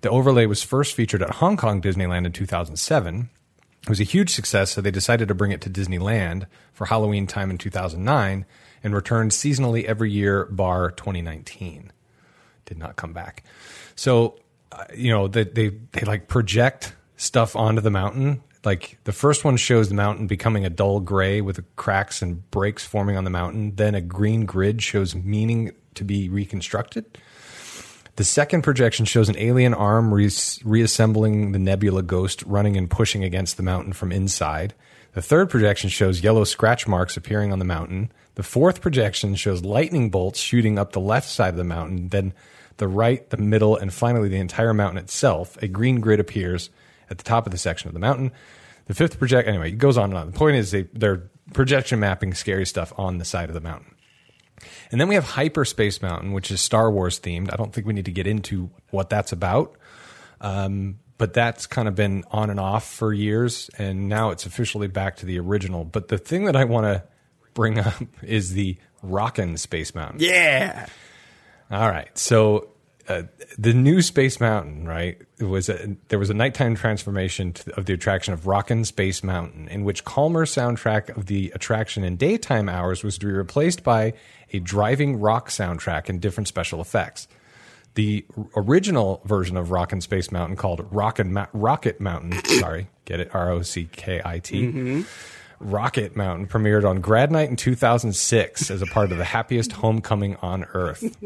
The overlay was first featured at Hong Kong Disneyland in 2007. It was a huge success, so they decided to bring it to Disneyland for Halloween time in 2009 and returned seasonally every year, bar 2019. Did not come back. So, uh, you know, they, they, they like project stuff onto the mountain. Like the first one shows the mountain becoming a dull gray with cracks and breaks forming on the mountain. Then a green grid shows meaning to be reconstructed. The second projection shows an alien arm re- reassembling the nebula ghost running and pushing against the mountain from inside. The third projection shows yellow scratch marks appearing on the mountain. The fourth projection shows lightning bolts shooting up the left side of the mountain, then the right, the middle, and finally the entire mountain itself. A green grid appears at the top of the section of the mountain. The fifth project, anyway, it goes on and on. The point is they, they're projection mapping scary stuff on the side of the mountain. And then we have Hyperspace Mountain, which is Star Wars themed. I don't think we need to get into what that's about. Um, but that's kind of been on and off for years, and now it's officially back to the original. But the thing that I want to bring up is the Rockin' Space Mountain. Yeah. All right. So uh, the new Space Mountain, right? It was a, there was a nighttime transformation to, of the attraction of Rockin' Space Mountain, in which calmer soundtrack of the attraction in daytime hours was to be replaced by a driving rock soundtrack and different special effects. The original version of Rockin' Space Mountain, called Rockin' Ma- Rocket Mountain, sorry, get it? R O C K I T. Mm-hmm. Rocket Mountain premiered on Grad Night in 2006 as a part of the happiest homecoming on Earth.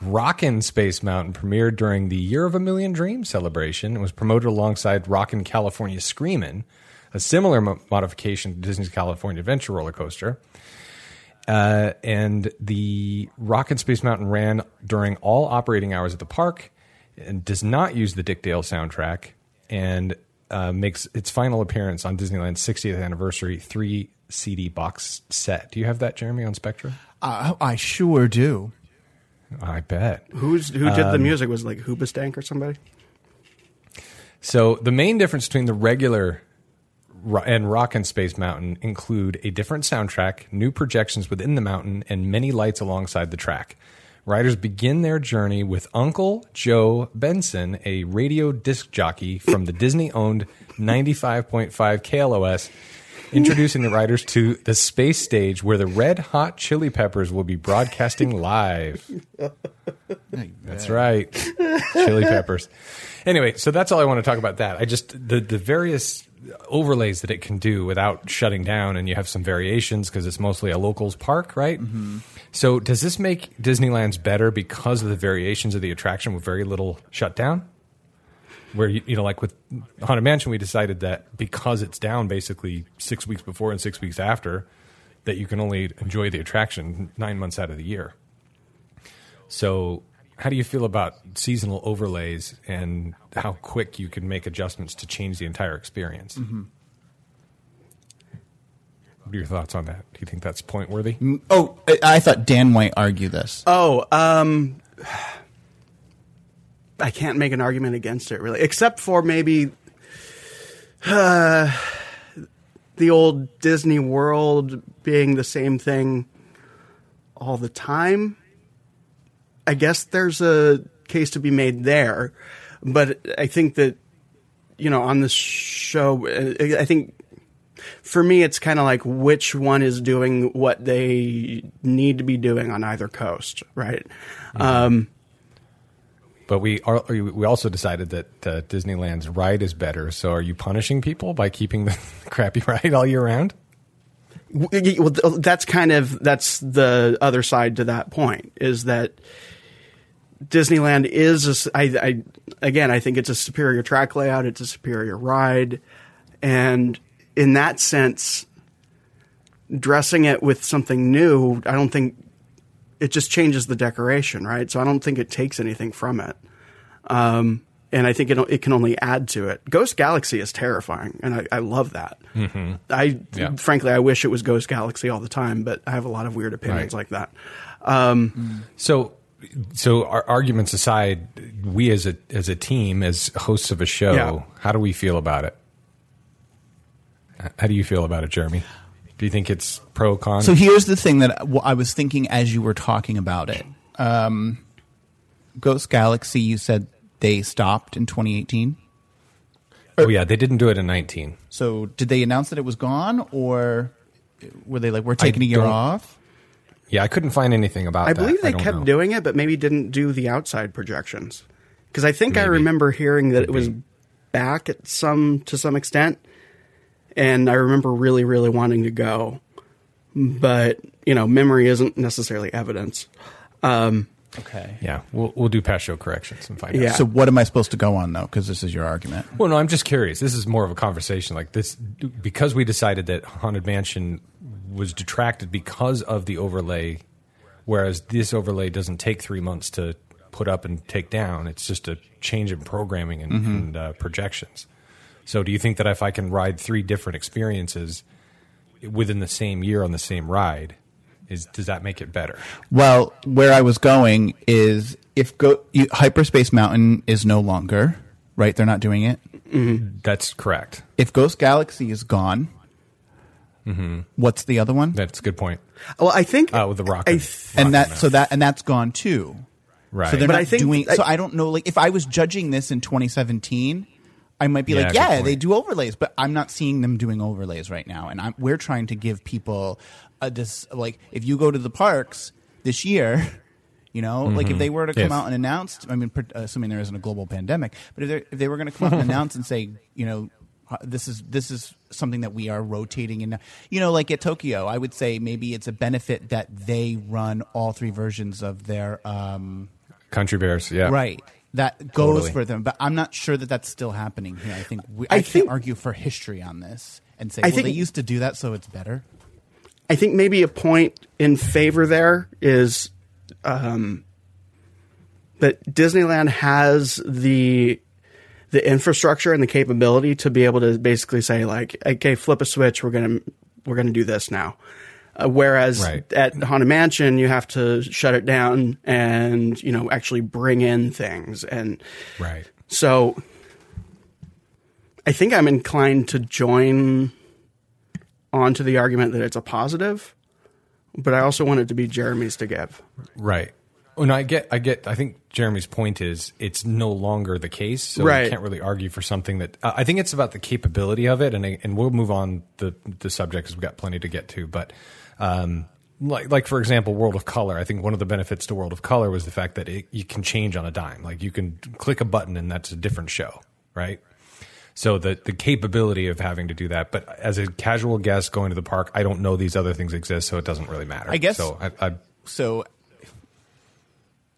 Rockin' Space Mountain premiered during the Year of a Million Dreams celebration and was promoted alongside Rockin' California Screamin', a similar mo- modification to Disney's California Adventure roller coaster. Uh, and the Rockin' Space Mountain ran during all operating hours at the park and does not use the Dick Dale soundtrack and uh, makes its final appearance on Disneyland's 60th anniversary three CD box set. Do you have that, Jeremy, on Spectra? Uh, I sure do. I bet. Who's who did the music? Was it like Hoobastank or somebody? So the main difference between the regular and Rockin' Space Mountain include a different soundtrack, new projections within the mountain, and many lights alongside the track. Riders begin their journey with Uncle Joe Benson, a radio disc jockey from the Disney-owned 95.5 KLOS, introducing the riders to the space stage where the Red Hot Chili Peppers will be broadcasting live. That's right. Chili peppers. Anyway, so that's all I want to talk about that. I just the the various overlays that it can do without shutting down and you have some variations because it's mostly a locals park, right? Mm-hmm. So does this make Disneyland's better because of the variations of the attraction with very little shutdown? Where you, you know, like with Haunted Mansion, we decided that because it's down basically six weeks before and six weeks after, that you can only enjoy the attraction nine months out of the year. So, how do you feel about seasonal overlays and how quick you can make adjustments to change the entire experience? Mm-hmm. What are your thoughts on that? Do you think that's point worthy? Oh, I- I thought Dan might argue this. Oh, um, I can't make an argument against it really, except for maybe uh, the old Disney World being the same thing all the time. I guess there's a case to be made there, but I think that you know on this show, uh, I think for me, it's kind of like which one is doing what they need to be doing on either coast, right? Um, But we are we also decided that uh, Disneyland's ride is better. So, are you punishing people by keeping the crappy ride all year round? well, that's kind of that's the other side to that point is that Disneyland is a I I again I think it's a superior track layout, it's a superior ride, and in that sense, dressing it with something new, I don't think it just changes the decoration, right? So I don't think it takes anything from it. Um, and I think it it can only add to it. Ghost Galaxy is terrifying, and I, I love that. Mm-hmm. I Yeah. frankly I wish it was Ghost Galaxy all the time, but I have a lot of weird opinions Right. like that. So, so our arguments aside, we as a as a team, as hosts of a show, Yeah. how do we feel about it? How do you feel about it, Jeremy? Do you think it's pro con? So here's the thing that I was thinking as you were talking about it. Um, Ghost Galaxy, you said they stopped in 2018. oh yeah, they didn't do it in nineteen. So did they announce that it was gone, or were they like we're taking a year off? Yeah, I couldn't find anything about. I that. believe they don't kept know. doing it, but maybe didn't do the outside projections. Because I think I remember hearing that it was back at some to some extent, and I remember really, really wanting to go, but you know, memory isn't necessarily evidence. Um, Okay. Yeah, we'll we'll do past show corrections and find Yeah. out. So what am I supposed to go on though? Because this is your argument. Well, no, I'm just curious. This is more of a conversation like this because we decided that Haunted Mansion was detracted because of the overlay, whereas this overlay doesn't take three months to put up and take down. It's just a change in programming and, and uh, projections. So, do you think that if I can ride three different experiences within the same year on the same ride, is does that make it better? Well, where I was going is if go you, Hyperspace Mountain is no longer right. They're not doing it. Mm-hmm. That's correct. If Ghost Galaxy is gone, mm-hmm. what's the other one? That's a good point. well, I think Oh, with the rock. And- th- and Rocket that so that and that's gone too. right. So they're But not I think- doing. I- so I don't know. Like if I was judging this in 2017, I might be Yeah, like, yeah, they do overlays, but I'm not seeing them doing overlays right now. And I'm, we're trying to give people a dis, like if you go to the parks this year. You know, like if they were to come If. out and announce, I mean, assuming there isn't a global pandemic, but if, if they were going to come out and announce and say, you know, uh, this is this is something that we are rotating in. You know, like at Tokyo, I would say maybe it's a benefit that they run all three versions of their um, Country Bears. Yeah. Right. That goes Totally. for them, but I'm not sure that that's still happening here. I think we, I I, can't think- argue for history on this and say, I well, think- they used to do that, so it's better. I think maybe a point in favor there is um, that Disneyland has the the infrastructure and the capability to be able to basically say like, okay, flip a switch, we're gonna we're gonna do this now. Uh, whereas Right. at Haunted Mansion, you have to shut it down and you know actually bring in things, and Right. so I think I'm inclined to join onto the argument that it's a positive, but I also want it to be Jeremy's to give. Right. Well, no, I get, I get. I think Jeremy's point is it's no longer the case, so Right. you can't really argue for something that. Uh, I think it's about the capability of it, and and we'll move on the the subject because we've got plenty to get to. But, um, like like for example, World of Color. I think one of the benefits to World of Color was the fact that it, you can change on a dime. Like you can click a button and that's a different show, right? So the the capability of having to do that, but as a casual guest going to the park, I don't know these other things exist, so it doesn't really matter. I guess- so. I, I, So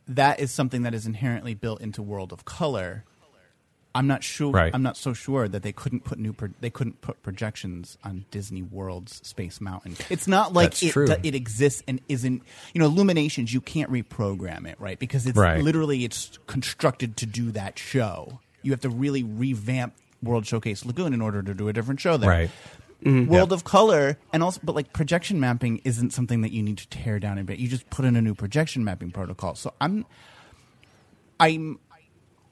that is something that is inherently built into World of Color. I'm not sure. Right. I'm not so sure that they couldn't put new. Pro- they couldn't put projections on Disney World's Space Mountain. It's not like it, true. that it exists and isn't. You know, Illuminations. You can't reprogram it, right? Because it's Right. literally it's constructed to do that show. You have to really revamp World Showcase Lagoon in order to do a different show there. right. Mm-hmm. World of Color, and also, but like projection mapping isn't something that you need to tear down and bit. you just put in a new projection mapping protocol. So I'm, I'm,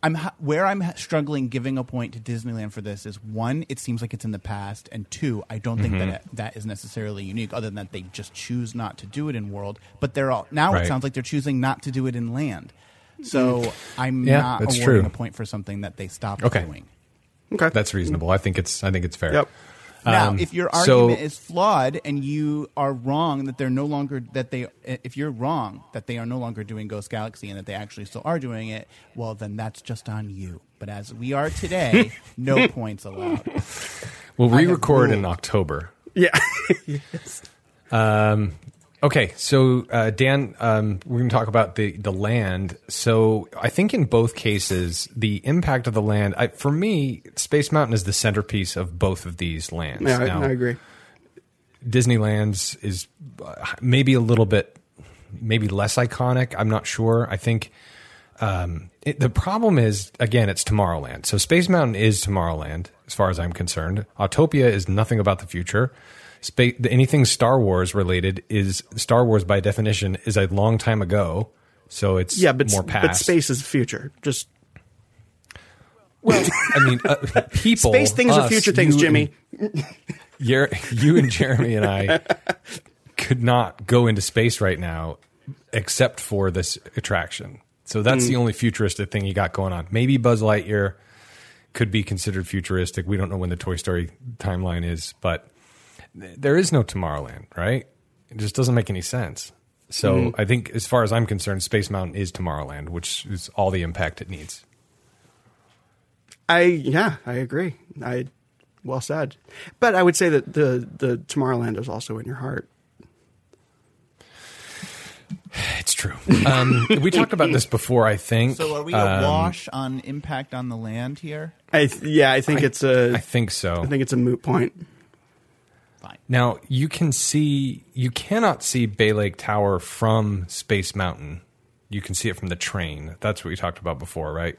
I'm where I'm struggling giving a point to Disneyland for this is one, it seems like it's in the past, and two, I don't think that Mm-hmm. it, that is necessarily unique, other than that they just choose not to do it in World. But they're all now Right. it sounds like they're choosing not to do it in Land. So I'm Yeah, not awarding true. a point for something that they stopped Okay. doing. Okay. That's reasonable. I think it's I think it's fair. Yep. Now, Um, if your so- argument is flawed and you are wrong that they're no longer that they if you're wrong that they are no longer doing Ghost Galaxy and that they actually still are doing it, well then that's just on you. But as we are today, no points allowed. We'll have re-record in. October. Yeah. Okay, so uh, Dan, um, we're going to talk about the the land. So I think in both cases, the impact of the land. I, for me, Space Mountain is the centerpiece of both of these lands. yeah, I, Now, I agree. Disneyland's is uh, maybe a little bit maybe less iconic. I'm not sure. I think um, it, the problem is again, it's Tomorrowland. So Space Mountain is Tomorrowland, as far as I'm concerned. Autopia is nothing about the future. Space, anything Star Wars related is Star Wars by definition is a long time ago. So it's Yeah, but more past. but space is the future. Just Well, I mean, uh, people. space things are future things, Jimmy. and- you and Jeremy and I could not go into space right now except for this attraction. So that's Hmm. the only futuristic thing you got going on. Maybe Buzz Lightyear could be considered futuristic. We don't know when the Toy Story timeline is, but there is no Tomorrowland, right? It just doesn't make any sense. So Hmm. I think, as far as I'm concerned, Space Mountain is Tomorrowland, which is all the impact it needs. I yeah, I agree. I well said. But I would say that the the Tomorrowland is also in your heart. It's true. Um, we talked about this before, I think. So are we Um, awash on impact on the land here? I th- yeah, I think it's a I think so. I think it's a moot point. Now you can see you cannot see Bay Lake Tower from Space Mountain. You can see it from the train. That's what we talked about before, right?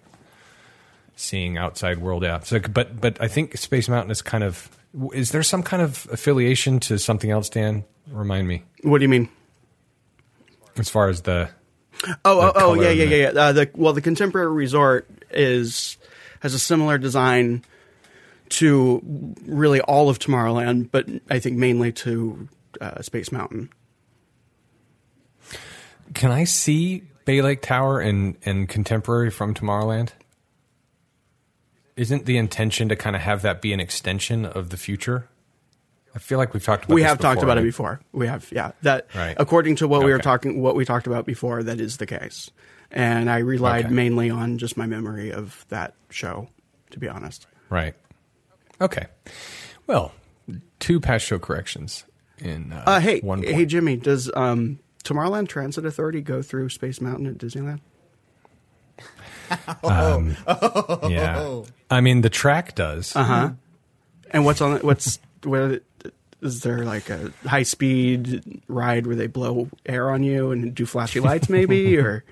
Seeing outside world, yeah. So, but but I think Space Mountain is kind of. Is there some kind of affiliation to something else, Dan? Remind me. What do you mean? As far as the Oh, oh, oh, yeah, yeah, the- yeah, yeah. Uh, the well, the contemporary resort is has a similar design to really all of Tomorrowland, but I think mainly to uh, Space Mountain. Can I see Bay Lake Tower and, and Contemporary from Tomorrowland? Isn't the intention to kind of have that be an extension of the future? I feel like we've talked about we have talked before, about it before. We have, yeah. That Right. according to what we were talking, what we talked about before, that is the case. And I relied Okay. mainly on just my memory of that show, to be honest. Right. Okay. Well, two past show corrections in uh, Uh, hey, one point. hey, Jimmy, does um, Tomorrowland Transit Authority go through Space Mountain at Disneyland? Oh. Yeah. I mean, the track does. Uh huh. And what's on it? What's what? Is there like a high speed ride where they blow air on you and do flashy lights, maybe? or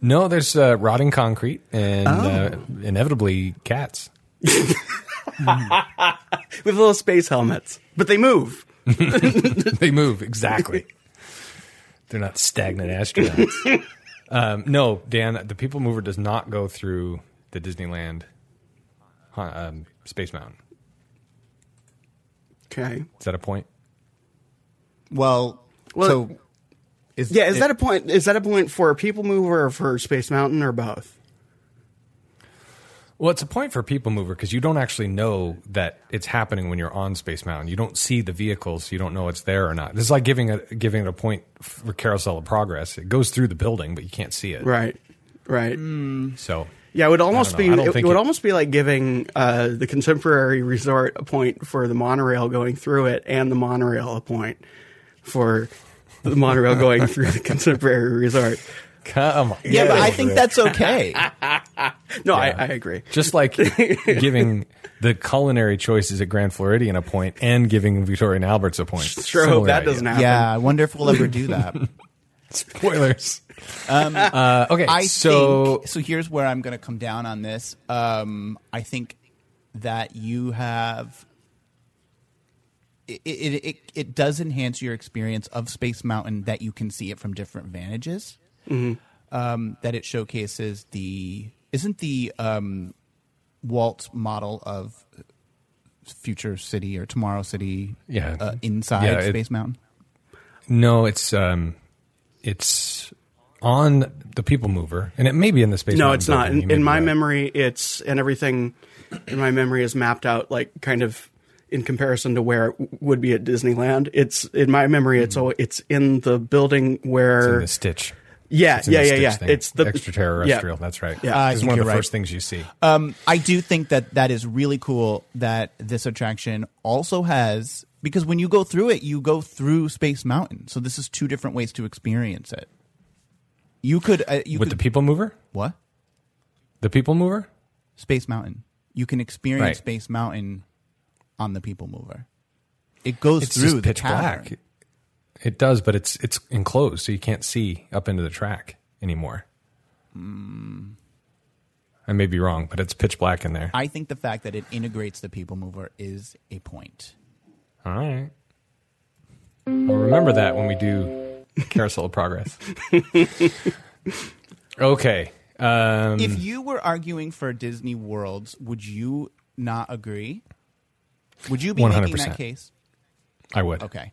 No, there's uh, rotting concrete and Oh. uh, inevitably cats. with little space helmets, but they move. they move exactly. They're not stagnant astronauts. um, no, Dan, the People Mover does not go through the Disneyland um, Space Mountain. Okay. Is that a point? Well, Well, so is Yeah, is it- that a point? Is that a point for People Mover or for Space Mountain or both? Well, it's a point for People Mover because you don't actually know that it's happening when you're on Space Mountain. You don't see the vehicles, you don't know it's there or not. This is like giving a giving it a point for Carousel of Progress. It goes through the building, but you can't see it. Right. Right. So Yeah, it would almost be. I It, would it- almost be like giving uh, the contemporary resort a point for the monorail going through it, and the monorail a point for the monorail going through the contemporary resort. Come on. Yeah, but I think that's okay. No, I, I agree. Just like giving the culinary choices at Grand Floridian a point and giving Victoria and Albert's a point. Sure, hope that doesn't happen. yeah, I wonder if we'll ever do that. Spoilers. uh, okay, I so think so. Here's where I'm going to come down on this. Um, I think that you have it, it, it, it does enhance your experience of Space Mountain that you can see it from different vantages. Um, that it showcases the isn't the um, Walt model of Future City or Tomorrow City Yeah. uh, inside Yeah, it- Space Mountain. no, it's um, it's on the People Mover, and it may be in the space. Mountain. No, Mountain it's not. In, in my right. memory, it's and everything in my memory is mapped out like kind of in comparison to where it would be at Disneyland. It's in my memory. It's all it's in the building It's in where the Stitch. Yeah It's yeah yeah yeah. thing. It's the extraterrestrial. Yeah. That's right. Yeah. It's think one of the right. first things you see. Um, I do think that that is really cool that this attraction also has because when you go through it, you go through Space Mountain. So this is two different ways to experience it. You could uh, you With could, the People Mover, what the People Mover. Space Mountain. You can experience Right. Space Mountain on the People Mover. It goes It's through just the pitch cavern. black. It does, but it's it's enclosed, so you can't see up into the track anymore. I may be wrong, but it's pitch black in there. I think the fact that it integrates the people mover is a point. All right. I'll remember that when we do Carousel of Progress. okay. Um, If you were arguing for Disney Worlds, would you not agree? Would you be making 100%. that case? I would. Okay.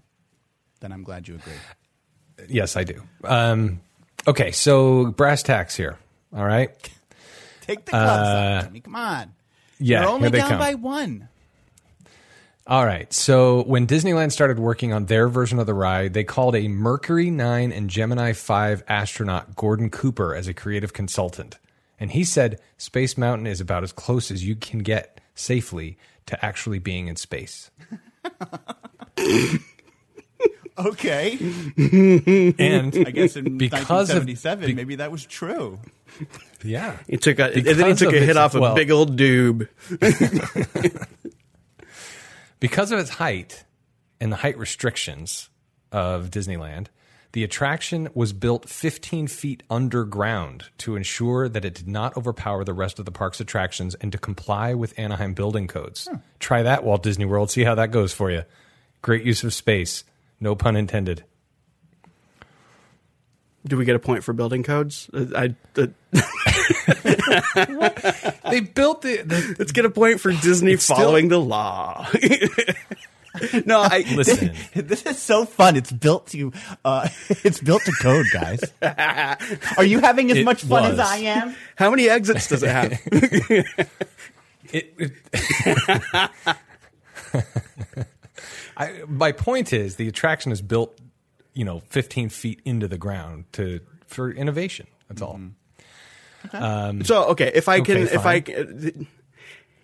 Then I'm glad you agree. Yes, I do. Um, okay, so brass tacks here. All right. Take the gloves off. Jimmy. Come on. Yeah, You're only down come. by one. All right. So when Disneyland started working on their version of the ride, they called a Mercury 9 and Gemini 5 astronaut Gordon Cooper as a creative consultant. And he said Space Mountain is about as close as you can get safely to actually being in space. Okay. And I guess in Because of- 1977, be- and that was true. yeah. He took a and then he took a hit its- off a big old doob. Because of its height and the height restrictions of Disneyland, the attraction was built 15 feet underground to ensure that it did not overpower the rest of the park's attractions and to comply with Anaheim building codes. Try that, Walt Disney World. See how that goes for you. Great use of space. No pun intended. Do we get a point for building codes? Uh, I uh, They built the. the let's get a point for Disney still- following the law. no, I listen, This is so fun. It's built to uh, it's built to code, guys. Are you having as It much fun as. I am? How many exits does it have? it, it- I, my point is the attraction is built, you know, 15 feet into the ground to for innovation. That's all. so okay, if I can, Okay, if I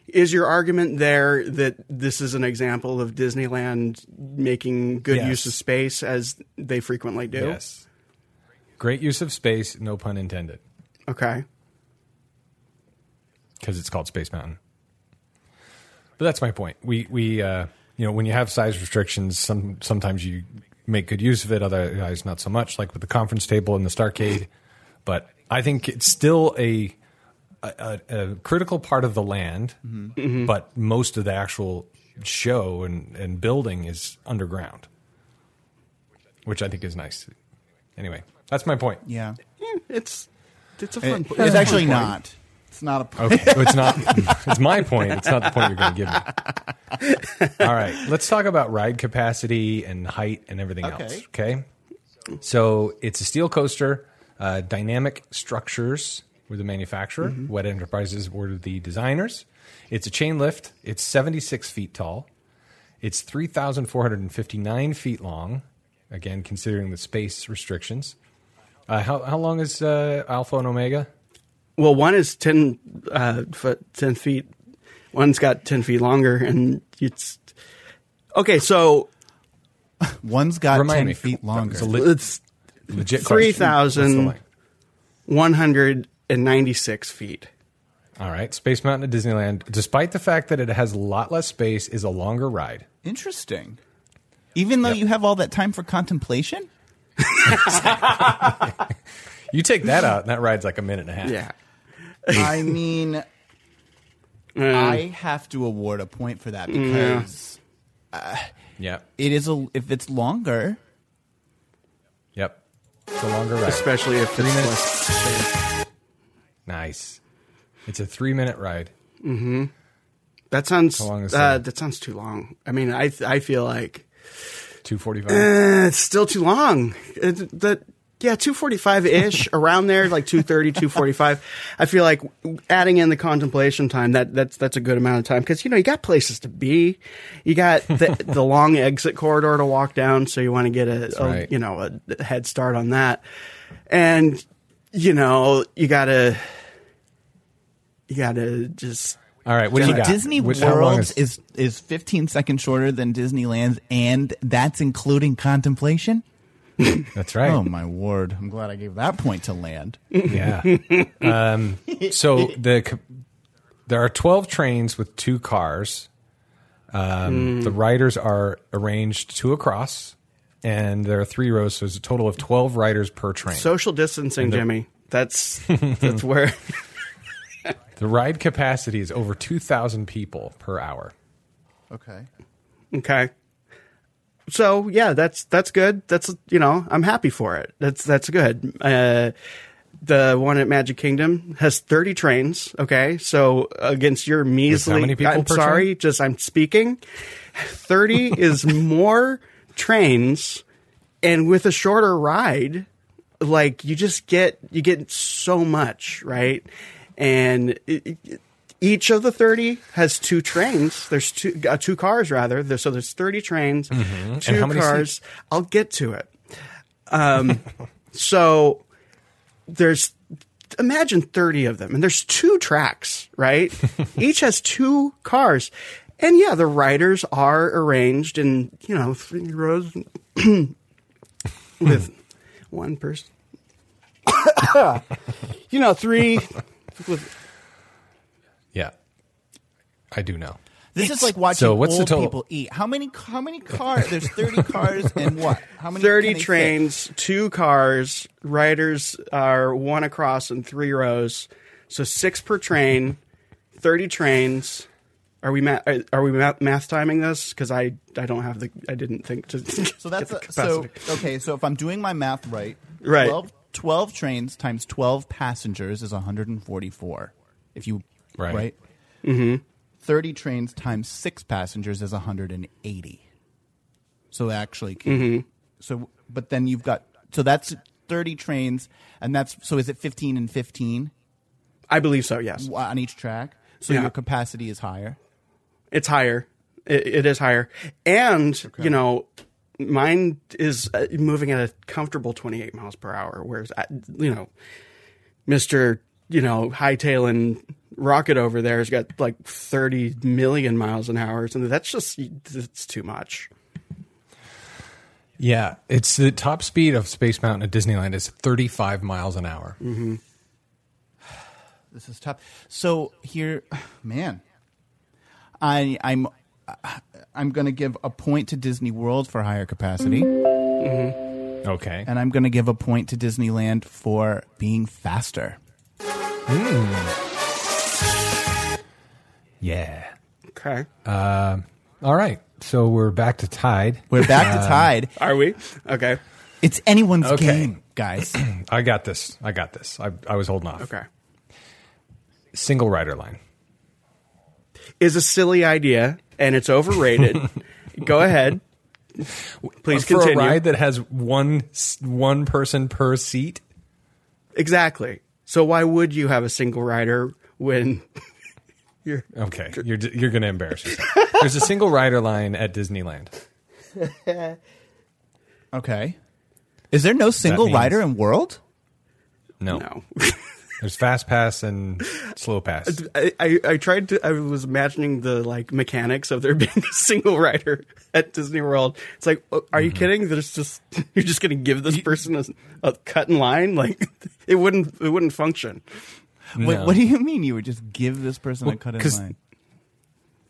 is your argument there that this is an example of Disneyland making good Yes. use of space as they frequently do? Yes. Great use of space, no pun intended, Okay. because it's called Space Mountain. But that's my point. We we uh, you know when you have size restrictions, some sometimes you make good use of it, otherwise not so much. Like with the conference table and the Starcade. But I think it's still a a, a, a critical part of the land, mm-hmm. but most of the actual show and, and building is underground, which I think is nice. Anyway, that's my point. Yeah. It's it's a fun. It- it's it's actually not. It's not a point. Okay, so it's not. It's my point. It's not the point you're going to give me. All right, let's talk about ride capacity and height and everything else. Okay. Okay. So it's a steel coaster. Uh, dynamic structures were the manufacturer. WED Enterprises were the designers. It's a chain lift. It's 76 feet tall. It's 3,459 feet long. Again, considering the space restrictions. Uh, how how long is uh, Alpha and Omega? Well, one is ten uh, foot, ten feet. One's got ten feet longer, and it's okay. So One's got Remind ten me. feet longer. It's a le- it's legit three question. What's the thousand length? one hundred and ninety-six feet. All right, Space Mountain at Disneyland, despite the fact that it has a lot less space, is a longer ride. Interesting. Even though Yep. you have all that time for contemplation? You take that out, and that ride's like a minute and a half. Yeah. I mean, I have to award a point for that because yeah, it is a if it's longer. yep. It's a longer ride. Especially if Three it's minutes. less- Nice. It's a three-minute ride. That sounds How long is uh, that? that sounds too long. I mean, I I feel like Two forty-five. eh, it's still too long. It, that yeah, two forty five ish around there, like 230, 245. I feel like adding in the contemplation time that that's that's a good amount of time because you know you got places to be, you got the, the long exit corridor to walk down, so you want to get a, a right. you know a head start on that, and you know you gotta you gotta just All right, what do you got? Disney Which- World is- is is 15 seconds shorter than Disneyland's, and that's including contemplation. That's right. Oh my word! I'm glad I gave that point to land. Yeah. um, so the there are twelve trains with two cars. Um, The riders are arranged two across, and there are three rows, so there's a total of 12 riders per train. Social distancing, Jimmy. That's that's where. the ride capacity is over 2,000 people per hour. Okay. Okay. So yeah, that's that's good. That's you know I'm happy for it. That's that's good. Uh, the one at Magic Kingdom has 30 trains. Okay, so against your measly, many people I'm sorry, train? just I'm speaking. 30 is more trains, and with a shorter ride, like you just get you get so much right, and. It, it, each of the 30 has two trains. There's two, uh, two cars rather. There, so there's 30 trains, two Mm-hmm. How cars. seats? I'll get to it. Um, so there's imagine 30 of them and there's two tracks, right? Each has two cars. And yeah, the riders are arranged in, you know, three rows with one person. you know, three with. I do know. This is like watching So what's the old total? people eat. How many? How many cars? There's 30 cars and what? How many? 30 can they fit? trains, two cars. Riders are one across in three rows. So six per train, 30 trains. Are we ma- are- are we math, math timing this? Because I I don't have the I didn't think to. So that's get the a, so okay. So if I'm doing my math right, Right. 12, 12 trains times 12 passengers is 144. If you Right. right, mm-hmm. 30 trains times six passengers is 180. So actually, Mm-hmm. so but then you've got so that's 30 trains, and that's so is it 15 and 15 I believe so. Yes, on each track? So Yeah. your capacity is higher. it's higher. It, it is higher, and you know, mine is uh, moving at a comfortable 28 miles per hour. Whereas, uh, you know, Mister, you know, hightailing rocket over there has got like 30 million miles an hour, and that's just it's too much. Yeah, it's the top speed of Space Mountain at Disneyland is 35 miles an hour. Mm-hmm. This is tough. So here, man, I I'm uh, I'm going to give a point to Disney World for higher capacity, mm-hmm. Okay. and I'm going to give a point to Disneyland for being faster. Hmm. Yeah. Okay, uh, All right. So we're back to tied. We're back to um, tied. are we? Okay, It's anyone's Okay. game, guys. I got this. I got this. I, I was holding off. okay. Single rider line. Is a silly idea, and it's overrated. Go ahead. Please For continue. a ride that has one s- one person per seat. Exactly. So why would you have a single rider when you're Okay, you're you're going to embarrass yourself. There's a single rider line at Disneyland. Okay. Is there no single means- rider in World? No, no? there's fast pass and slow pass. I, I, I tried to. I was imagining the like mechanics of there being a single rider at Disney World. It's like, oh, are you mm-hmm. kidding? There's just you're just going to give this person a, a cut in line? Like it wouldn't it wouldn't function What, No. what do you mean? You would just give this person a cut in 'cause- line?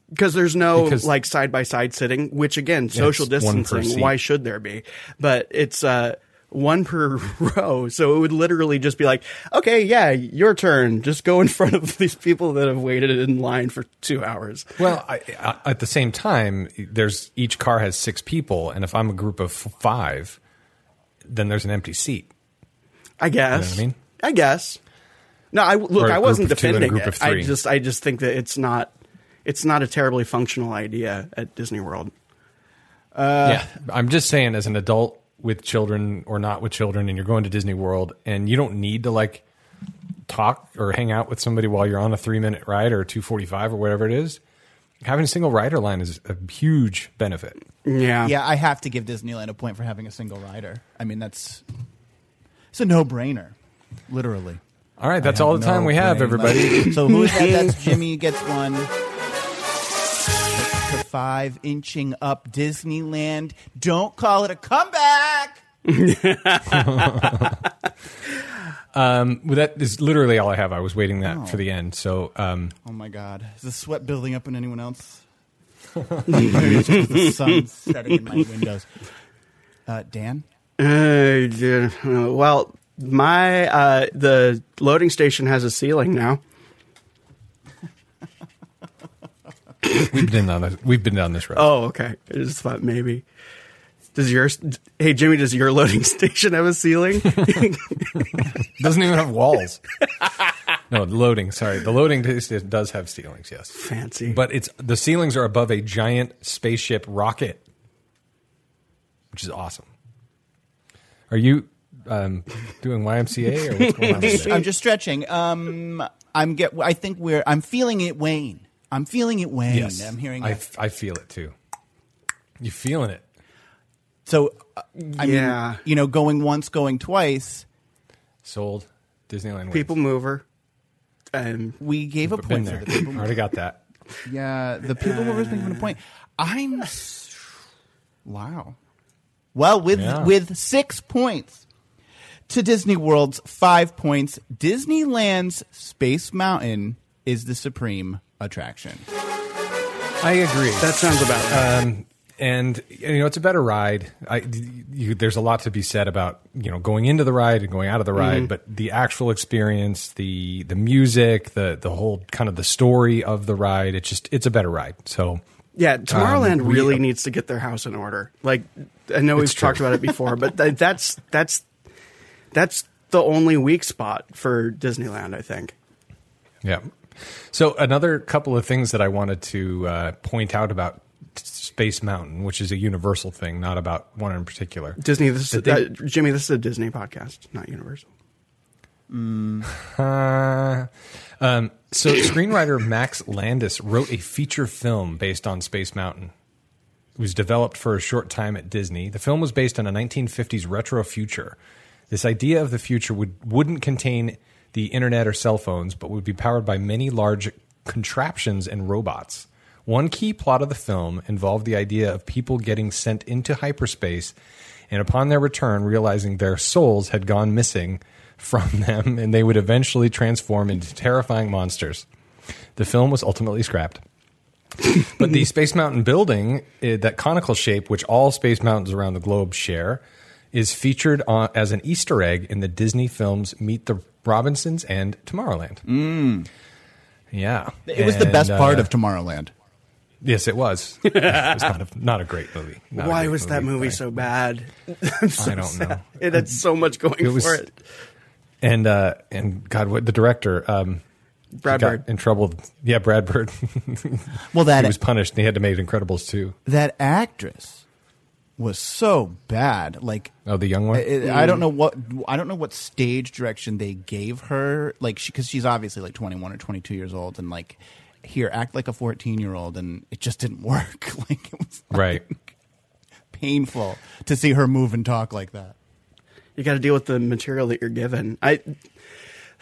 because there's no Because- like side by side sitting. Which again, social it's one per distancing. seat. Why should there be? But it's uh one per row, so it would literally just be like, okay, yeah, your turn. Just go in front of these people that have waited in line for two hours. Well, I, I, at the same time, there's each car has six people, and if I'm a group of f- five, then there's an empty seat. I guess. I mean? I guess. No, I look. I wasn't group of two and a defending it. I just, I just think that it's not, it's not a terribly functional idea at Disney World. Uh, yeah, I'm just saying, as an adult with children or not with children, and you're going to Disney World, and you don't need to like talk or hang out with somebody while you're on a three minute ride or two forty five or whatever it is. Having a single rider line is a huge benefit. Yeah. Yeah, I have to give Disneyland a point for having a single rider. I mean, that's it's a no-brainer, literally. All right, that's all the time we have, everybody. left. so who's that? That's Jimmy gets one. To five inching up Disneyland. Don't call it a comeback. Well, that is literally all I have. I was waiting that for the end. So, um, Oh my God! Is the sweat building up in anyone else? Maybe it's just 'cause the sun's setting in my windows. Uh, Dan? Uh, yeah, uh, well, my uh, the loading station has a ceiling now. We've been on this, we've been down this road. Oh, okay. I just thought maybe. Does yours? Hey, Jimmy, does your loading station have a ceiling? doesn't even have walls. no, the loading. Sorry, the loading does have ceilings. Yes, Fancy. but it's the ceilings are above a giant spaceship rocket, which is awesome. Are you um, doing YMCA or what's going on? over there? I'm just stretching. Um, I'm get. I think we're. I'm feeling it wane. I'm feeling it wane. Yes, I'm hearing. I, it. I feel it too. You feeling it? So, uh, I Yeah. mean, you know, going once, going twice. Sold. Disneyland. wins. People mover. Um, We gave a point there. for the people. Already got that. Yeah, the people who were been given a point. I'm. Wow. Well, with Yeah. with six points to Disney World's five points, Disneyland's Space Mountain is the supreme attraction. I agree. that sounds about right. um, and you know it's a better ride. I, you, there's a lot to be said about you know going into the ride and going out of the ride, but the actual experience, the the music, the the whole kind of the story of the ride, it's just it's a better ride. So Yeah, Tomorrowland um, we- really needs to get their house in order. Like, I know we've true. talked about it before, but th- that's that's that's the only weak spot for Disneyland. I think. yeah. So another couple of things that I wanted to uh, point out about Space Mountain, which is a universal thing, not about one in particular. Disney, this is, they- uh, Jimmy. This is a Disney podcast, not Universal. Uh, um, so, screenwriter Max Landis wrote a feature film based on Space Mountain. It was developed for a short time at Disney. The film was based on a 1950s retro future. This idea of the future would, wouldn't contain the internet or cell phones, but would be powered by many large contraptions and robots. One key plot of the film involved the idea of people getting sent into hyperspace and upon their return realizing their souls had gone missing from them and they would eventually transform into terrifying monsters. The film was ultimately scrapped. but the Space Mountain building, eh, that conical shape, which all Space Mountains around the globe share, is featured on, as an Easter egg in the Disney films Meet the Robinsons and Tomorrowland. Mm. Yeah. It was the And, best part uh, of Tomorrowland. Yes, it was. it was not a, not a great movie. Not Why great was that movie so bad? So I don't sad. know. It had so much going It was- for it. And uh, and God, what the director um, Brad Bird. in trouble. Yeah, Brad Bird. Well, that he was punished. and He had to make Incredibles 2. that actress was so bad. Like Oh, the young one. I, I don't know what I don't know what stage direction they gave her. Like she, because she's obviously like twenty one or twenty two years old, and like here act like a fourteen year old, and it just didn't work. like it was right. painful to see her move and talk like that. You got to deal with the material that you're given. I,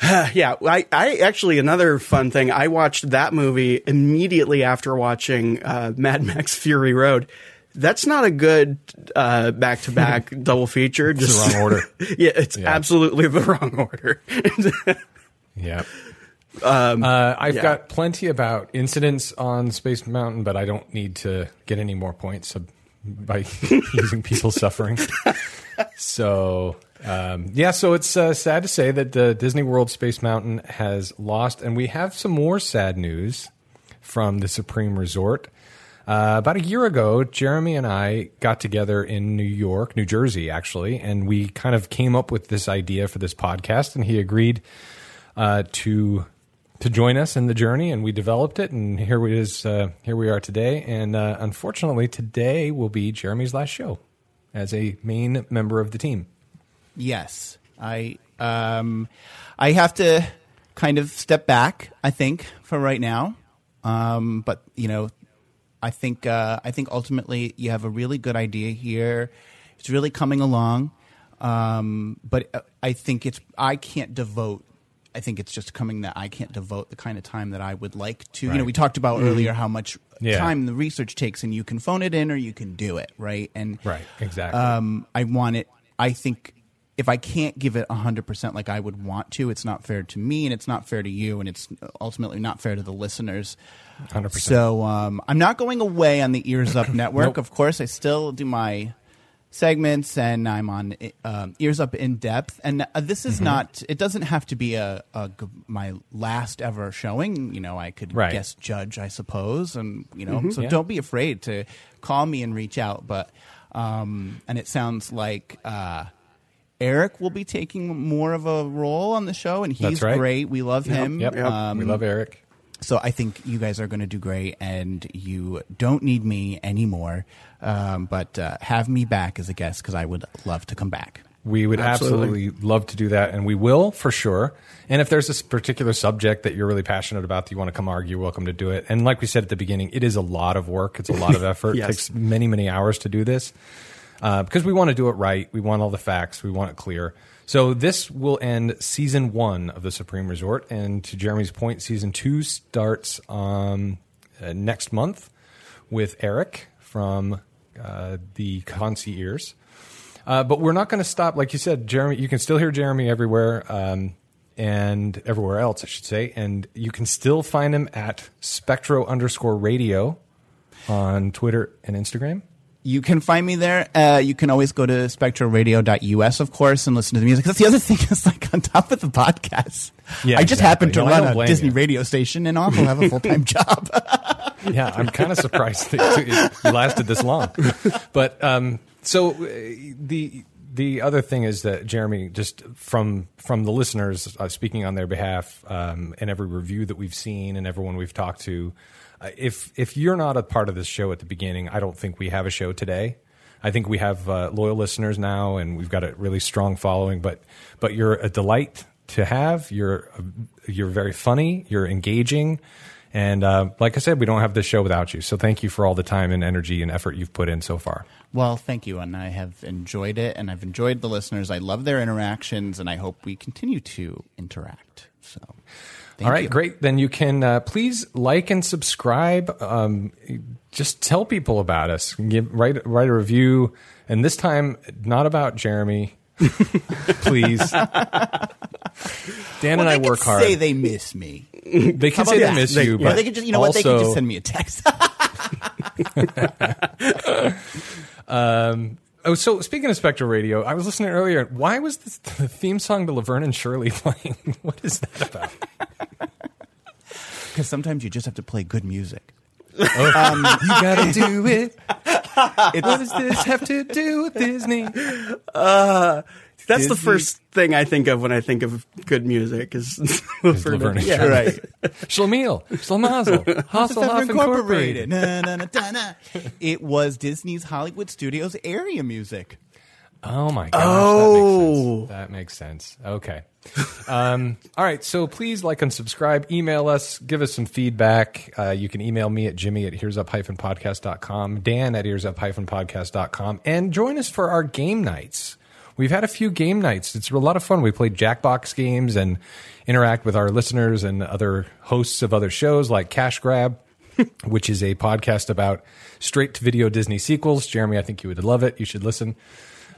yeah, I, I actually another fun thing. I watched that movie immediately after watching uh, Mad Max Fury Road. That's not a good uh, back-to-back double feature. It's Just the wrong order. yeah, it's Yeah. absolutely the wrong order. Yeah. uh, I've yeah. got plenty about incidents on Space Mountain, but I don't need to get any more points by using people suffering. So, um, yeah, so it's uh, sad to say that the Disney World Space Mountain has lost, and we have some more sad news from the Supreme Resort. Uh, about a year ago, Jeremy and I got together in New York, New Jersey, actually, and we kind of came up with this idea for this podcast, and he agreed uh, to to join us in the journey, and we developed it, and here we is. Uh, here we are today, and uh, unfortunately, today will be Jeremy's last show as a main member of the team. Yes, I um, I have to kind of step back. I think for right now, um, but you know, I think uh, I think ultimately you have a really good idea here. It's really coming along, um, but uh, I think it's I can't devote. I think it's just coming that I can't devote the kind of time that I would like to. You know, we talked about earlier how much Yeah. time the research takes, and you can phone it in or you can do it, right? And Right, exactly. um, I want it. I think if I can't give it hundred percent like I would want to, it's not fair to me, and it's not fair to you, and it's ultimately not fair to the listeners. 100%. So um, I'm not going away on the Ears Up Network. Nope. Of course, I still do my segments, and I'm on um, Ears Up in Depth. And uh, this is not. It doesn't have to be a, my last ever showing. You know, I could Right. guest judge, I suppose, and you know, so Yeah. don't be afraid to call me and reach out. But um, and it sounds like. Uh, Eric will be taking more of a role on the show, and he's right. great. We love him. Yep. Um, we love Eric. So I think you guys are going to do great, and you don't need me anymore. Um, but uh, have me back as a guest because I would love to come back. We would Absolutely. absolutely. love to do that, and we will for sure. And if there's this particular subject that you're really passionate about that you want to come argue, you're welcome to do it. And like we said at the beginning, it is a lot of work. It's a lot of effort. Yes. It takes many, many hours to do this uh, because we want to do it right. We want all the facts. We want it clear. So this will end season one of the Supreme Resort, and to Jeremy's point, season two starts um, uh, next month with Eric from uh, the Concierge. Uh, but we're not going to stop. Like you said, Jeremy, you can still hear Jeremy everywhere um, and everywhere else, I should say. And you can still find him at Spectral underscore radio on Twitter and Instagram. You can find me there. Uh, you can always go to spectralradio.us, of course, and listen to the music. That's the other thing is like on top of the podcast. Yeah, I just exactly. happen to No, run a Disney you. radio station and also have a full time job. yeah, I'm kind of surprised that it lasted this long. But um, so uh, the the other thing is that Jeremy, just from from the listeners, uh, speaking on their behalf, um, and every review that we've seen and everyone we've talked to, if if you're not a part of this show at the beginning, I don't think we have a show today. I think we have uh, loyal listeners now, and we've got a really strong following. But but you're a delight to have. You're you're very funny. You're engaging. And uh, like I said, we don't have this show without you. So thank you for all the time and energy and effort you've put in so far. well, thank you. And I have enjoyed it, and I've enjoyed the listeners. I love their interactions, and I hope we continue to interact. So, thank all right, you. great. Then you can uh, please like and subscribe. Um, just tell people about us. Give write write a review, and this time not about Jeremy. please. Dan Well, and I they work can hard. Say they miss me. they can say about they miss They- you, or but they can just, you know what? They can just send me a text. Um, oh, so speaking of Spectral Radio, I was listening earlier. Why was this, the theme song to Laverne and Shirley playing? What is that about? Because sometimes you just have to play good music. Oh, um, you gotta do it. what does this have to do with Disney? Uh, That's the first thing I think of when I think of good music is Laverne and yeah, Shirley. right. Schlemiel, Schlemazel, Hasselhoff Incorporated. Na, na, na, na, na. It was Disney's Hollywood Studios area music. Oh my gosh. Oh. That makes sense. That makes sense. Okay. Um, all right. So please like and subscribe. Email us. Give us some feedback. Uh, you can email me at jimmy at earsup-podcast.com, Dan at earsup-podcast.com, and join us for our game nights. We've had a few game nights. It's a lot of fun. We played Jackbox games and interact with our listeners and other hosts of other shows like Cash Grab, which is a podcast about straight to video Disney sequels. Jeremy, I think you would love it. You should listen.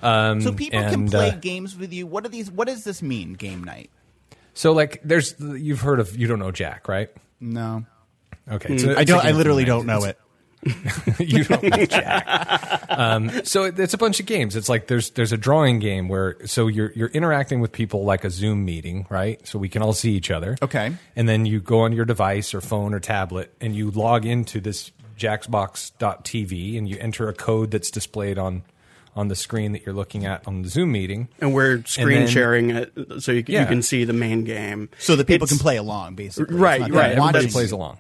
Um, So people can play uh, games with you. What are these? What does this mean? Game night? So like, there's you've heard of you don't know Jack, right? No, Okay, so I don't. a I game literally for don't know nights. it. you don't know Jack. Um, so it, it's a bunch of games. It's like there's there's a drawing game where so you're you're interacting with people like a Zoom meeting, right? So we can all see each other. Okay. And then you go on your device or phone or tablet and you log into this jackbox.tv and you enter a code that's displayed on on the screen that you're looking at on the Zoom meeting. And we're screen then- sharing it so you, can you can see the main game. So that people It's- can play along, basically. Right, right. them Everybody watching plays along.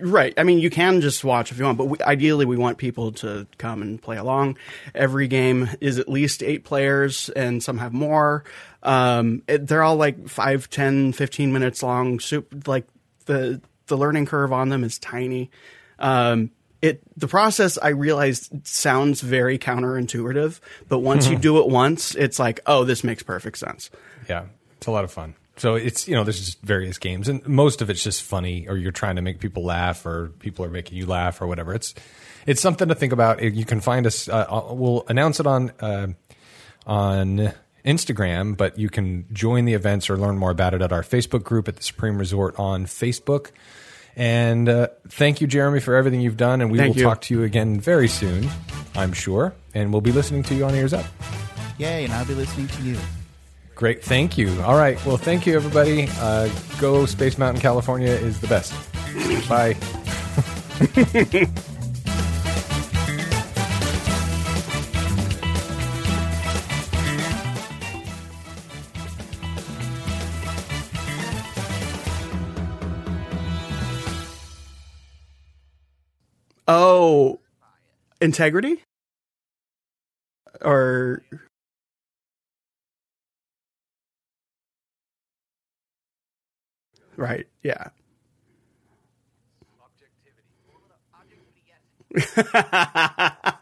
Right. I mean, you can just watch if you want, but we, ideally, we want people to come and play along. Every game is at least eight players, and some have more. Um, it, they're all like 5, 10, 15 minutes long. Soup, like the the learning curve on them is tiny. Um, it the process I realized sounds very counterintuitive, but once you do it once, it's like, oh, this makes perfect sense. Yeah, it's a lot of fun. So it's you know there's just various games, and most of it's just funny, or you're trying to make people laugh, or people are making you laugh, or whatever. It's it's something to think about. You can find us. Uh, we'll announce it on uh, on Instagram, but you can join the events or learn more about it at our Facebook group at the Supreme Resort on Facebook. And uh, thank you, Jeremy, for everything you've done. And we Thank will you. talk to you again very soon, I'm sure. And we'll be listening to you on Ears Up. Yay, and I'll be listening to you. Great. Thank you. All right. Well, thank you, everybody. Uh, go Space Mountain, California is the best. Bye. Oh, integrity? Or right? Yeah.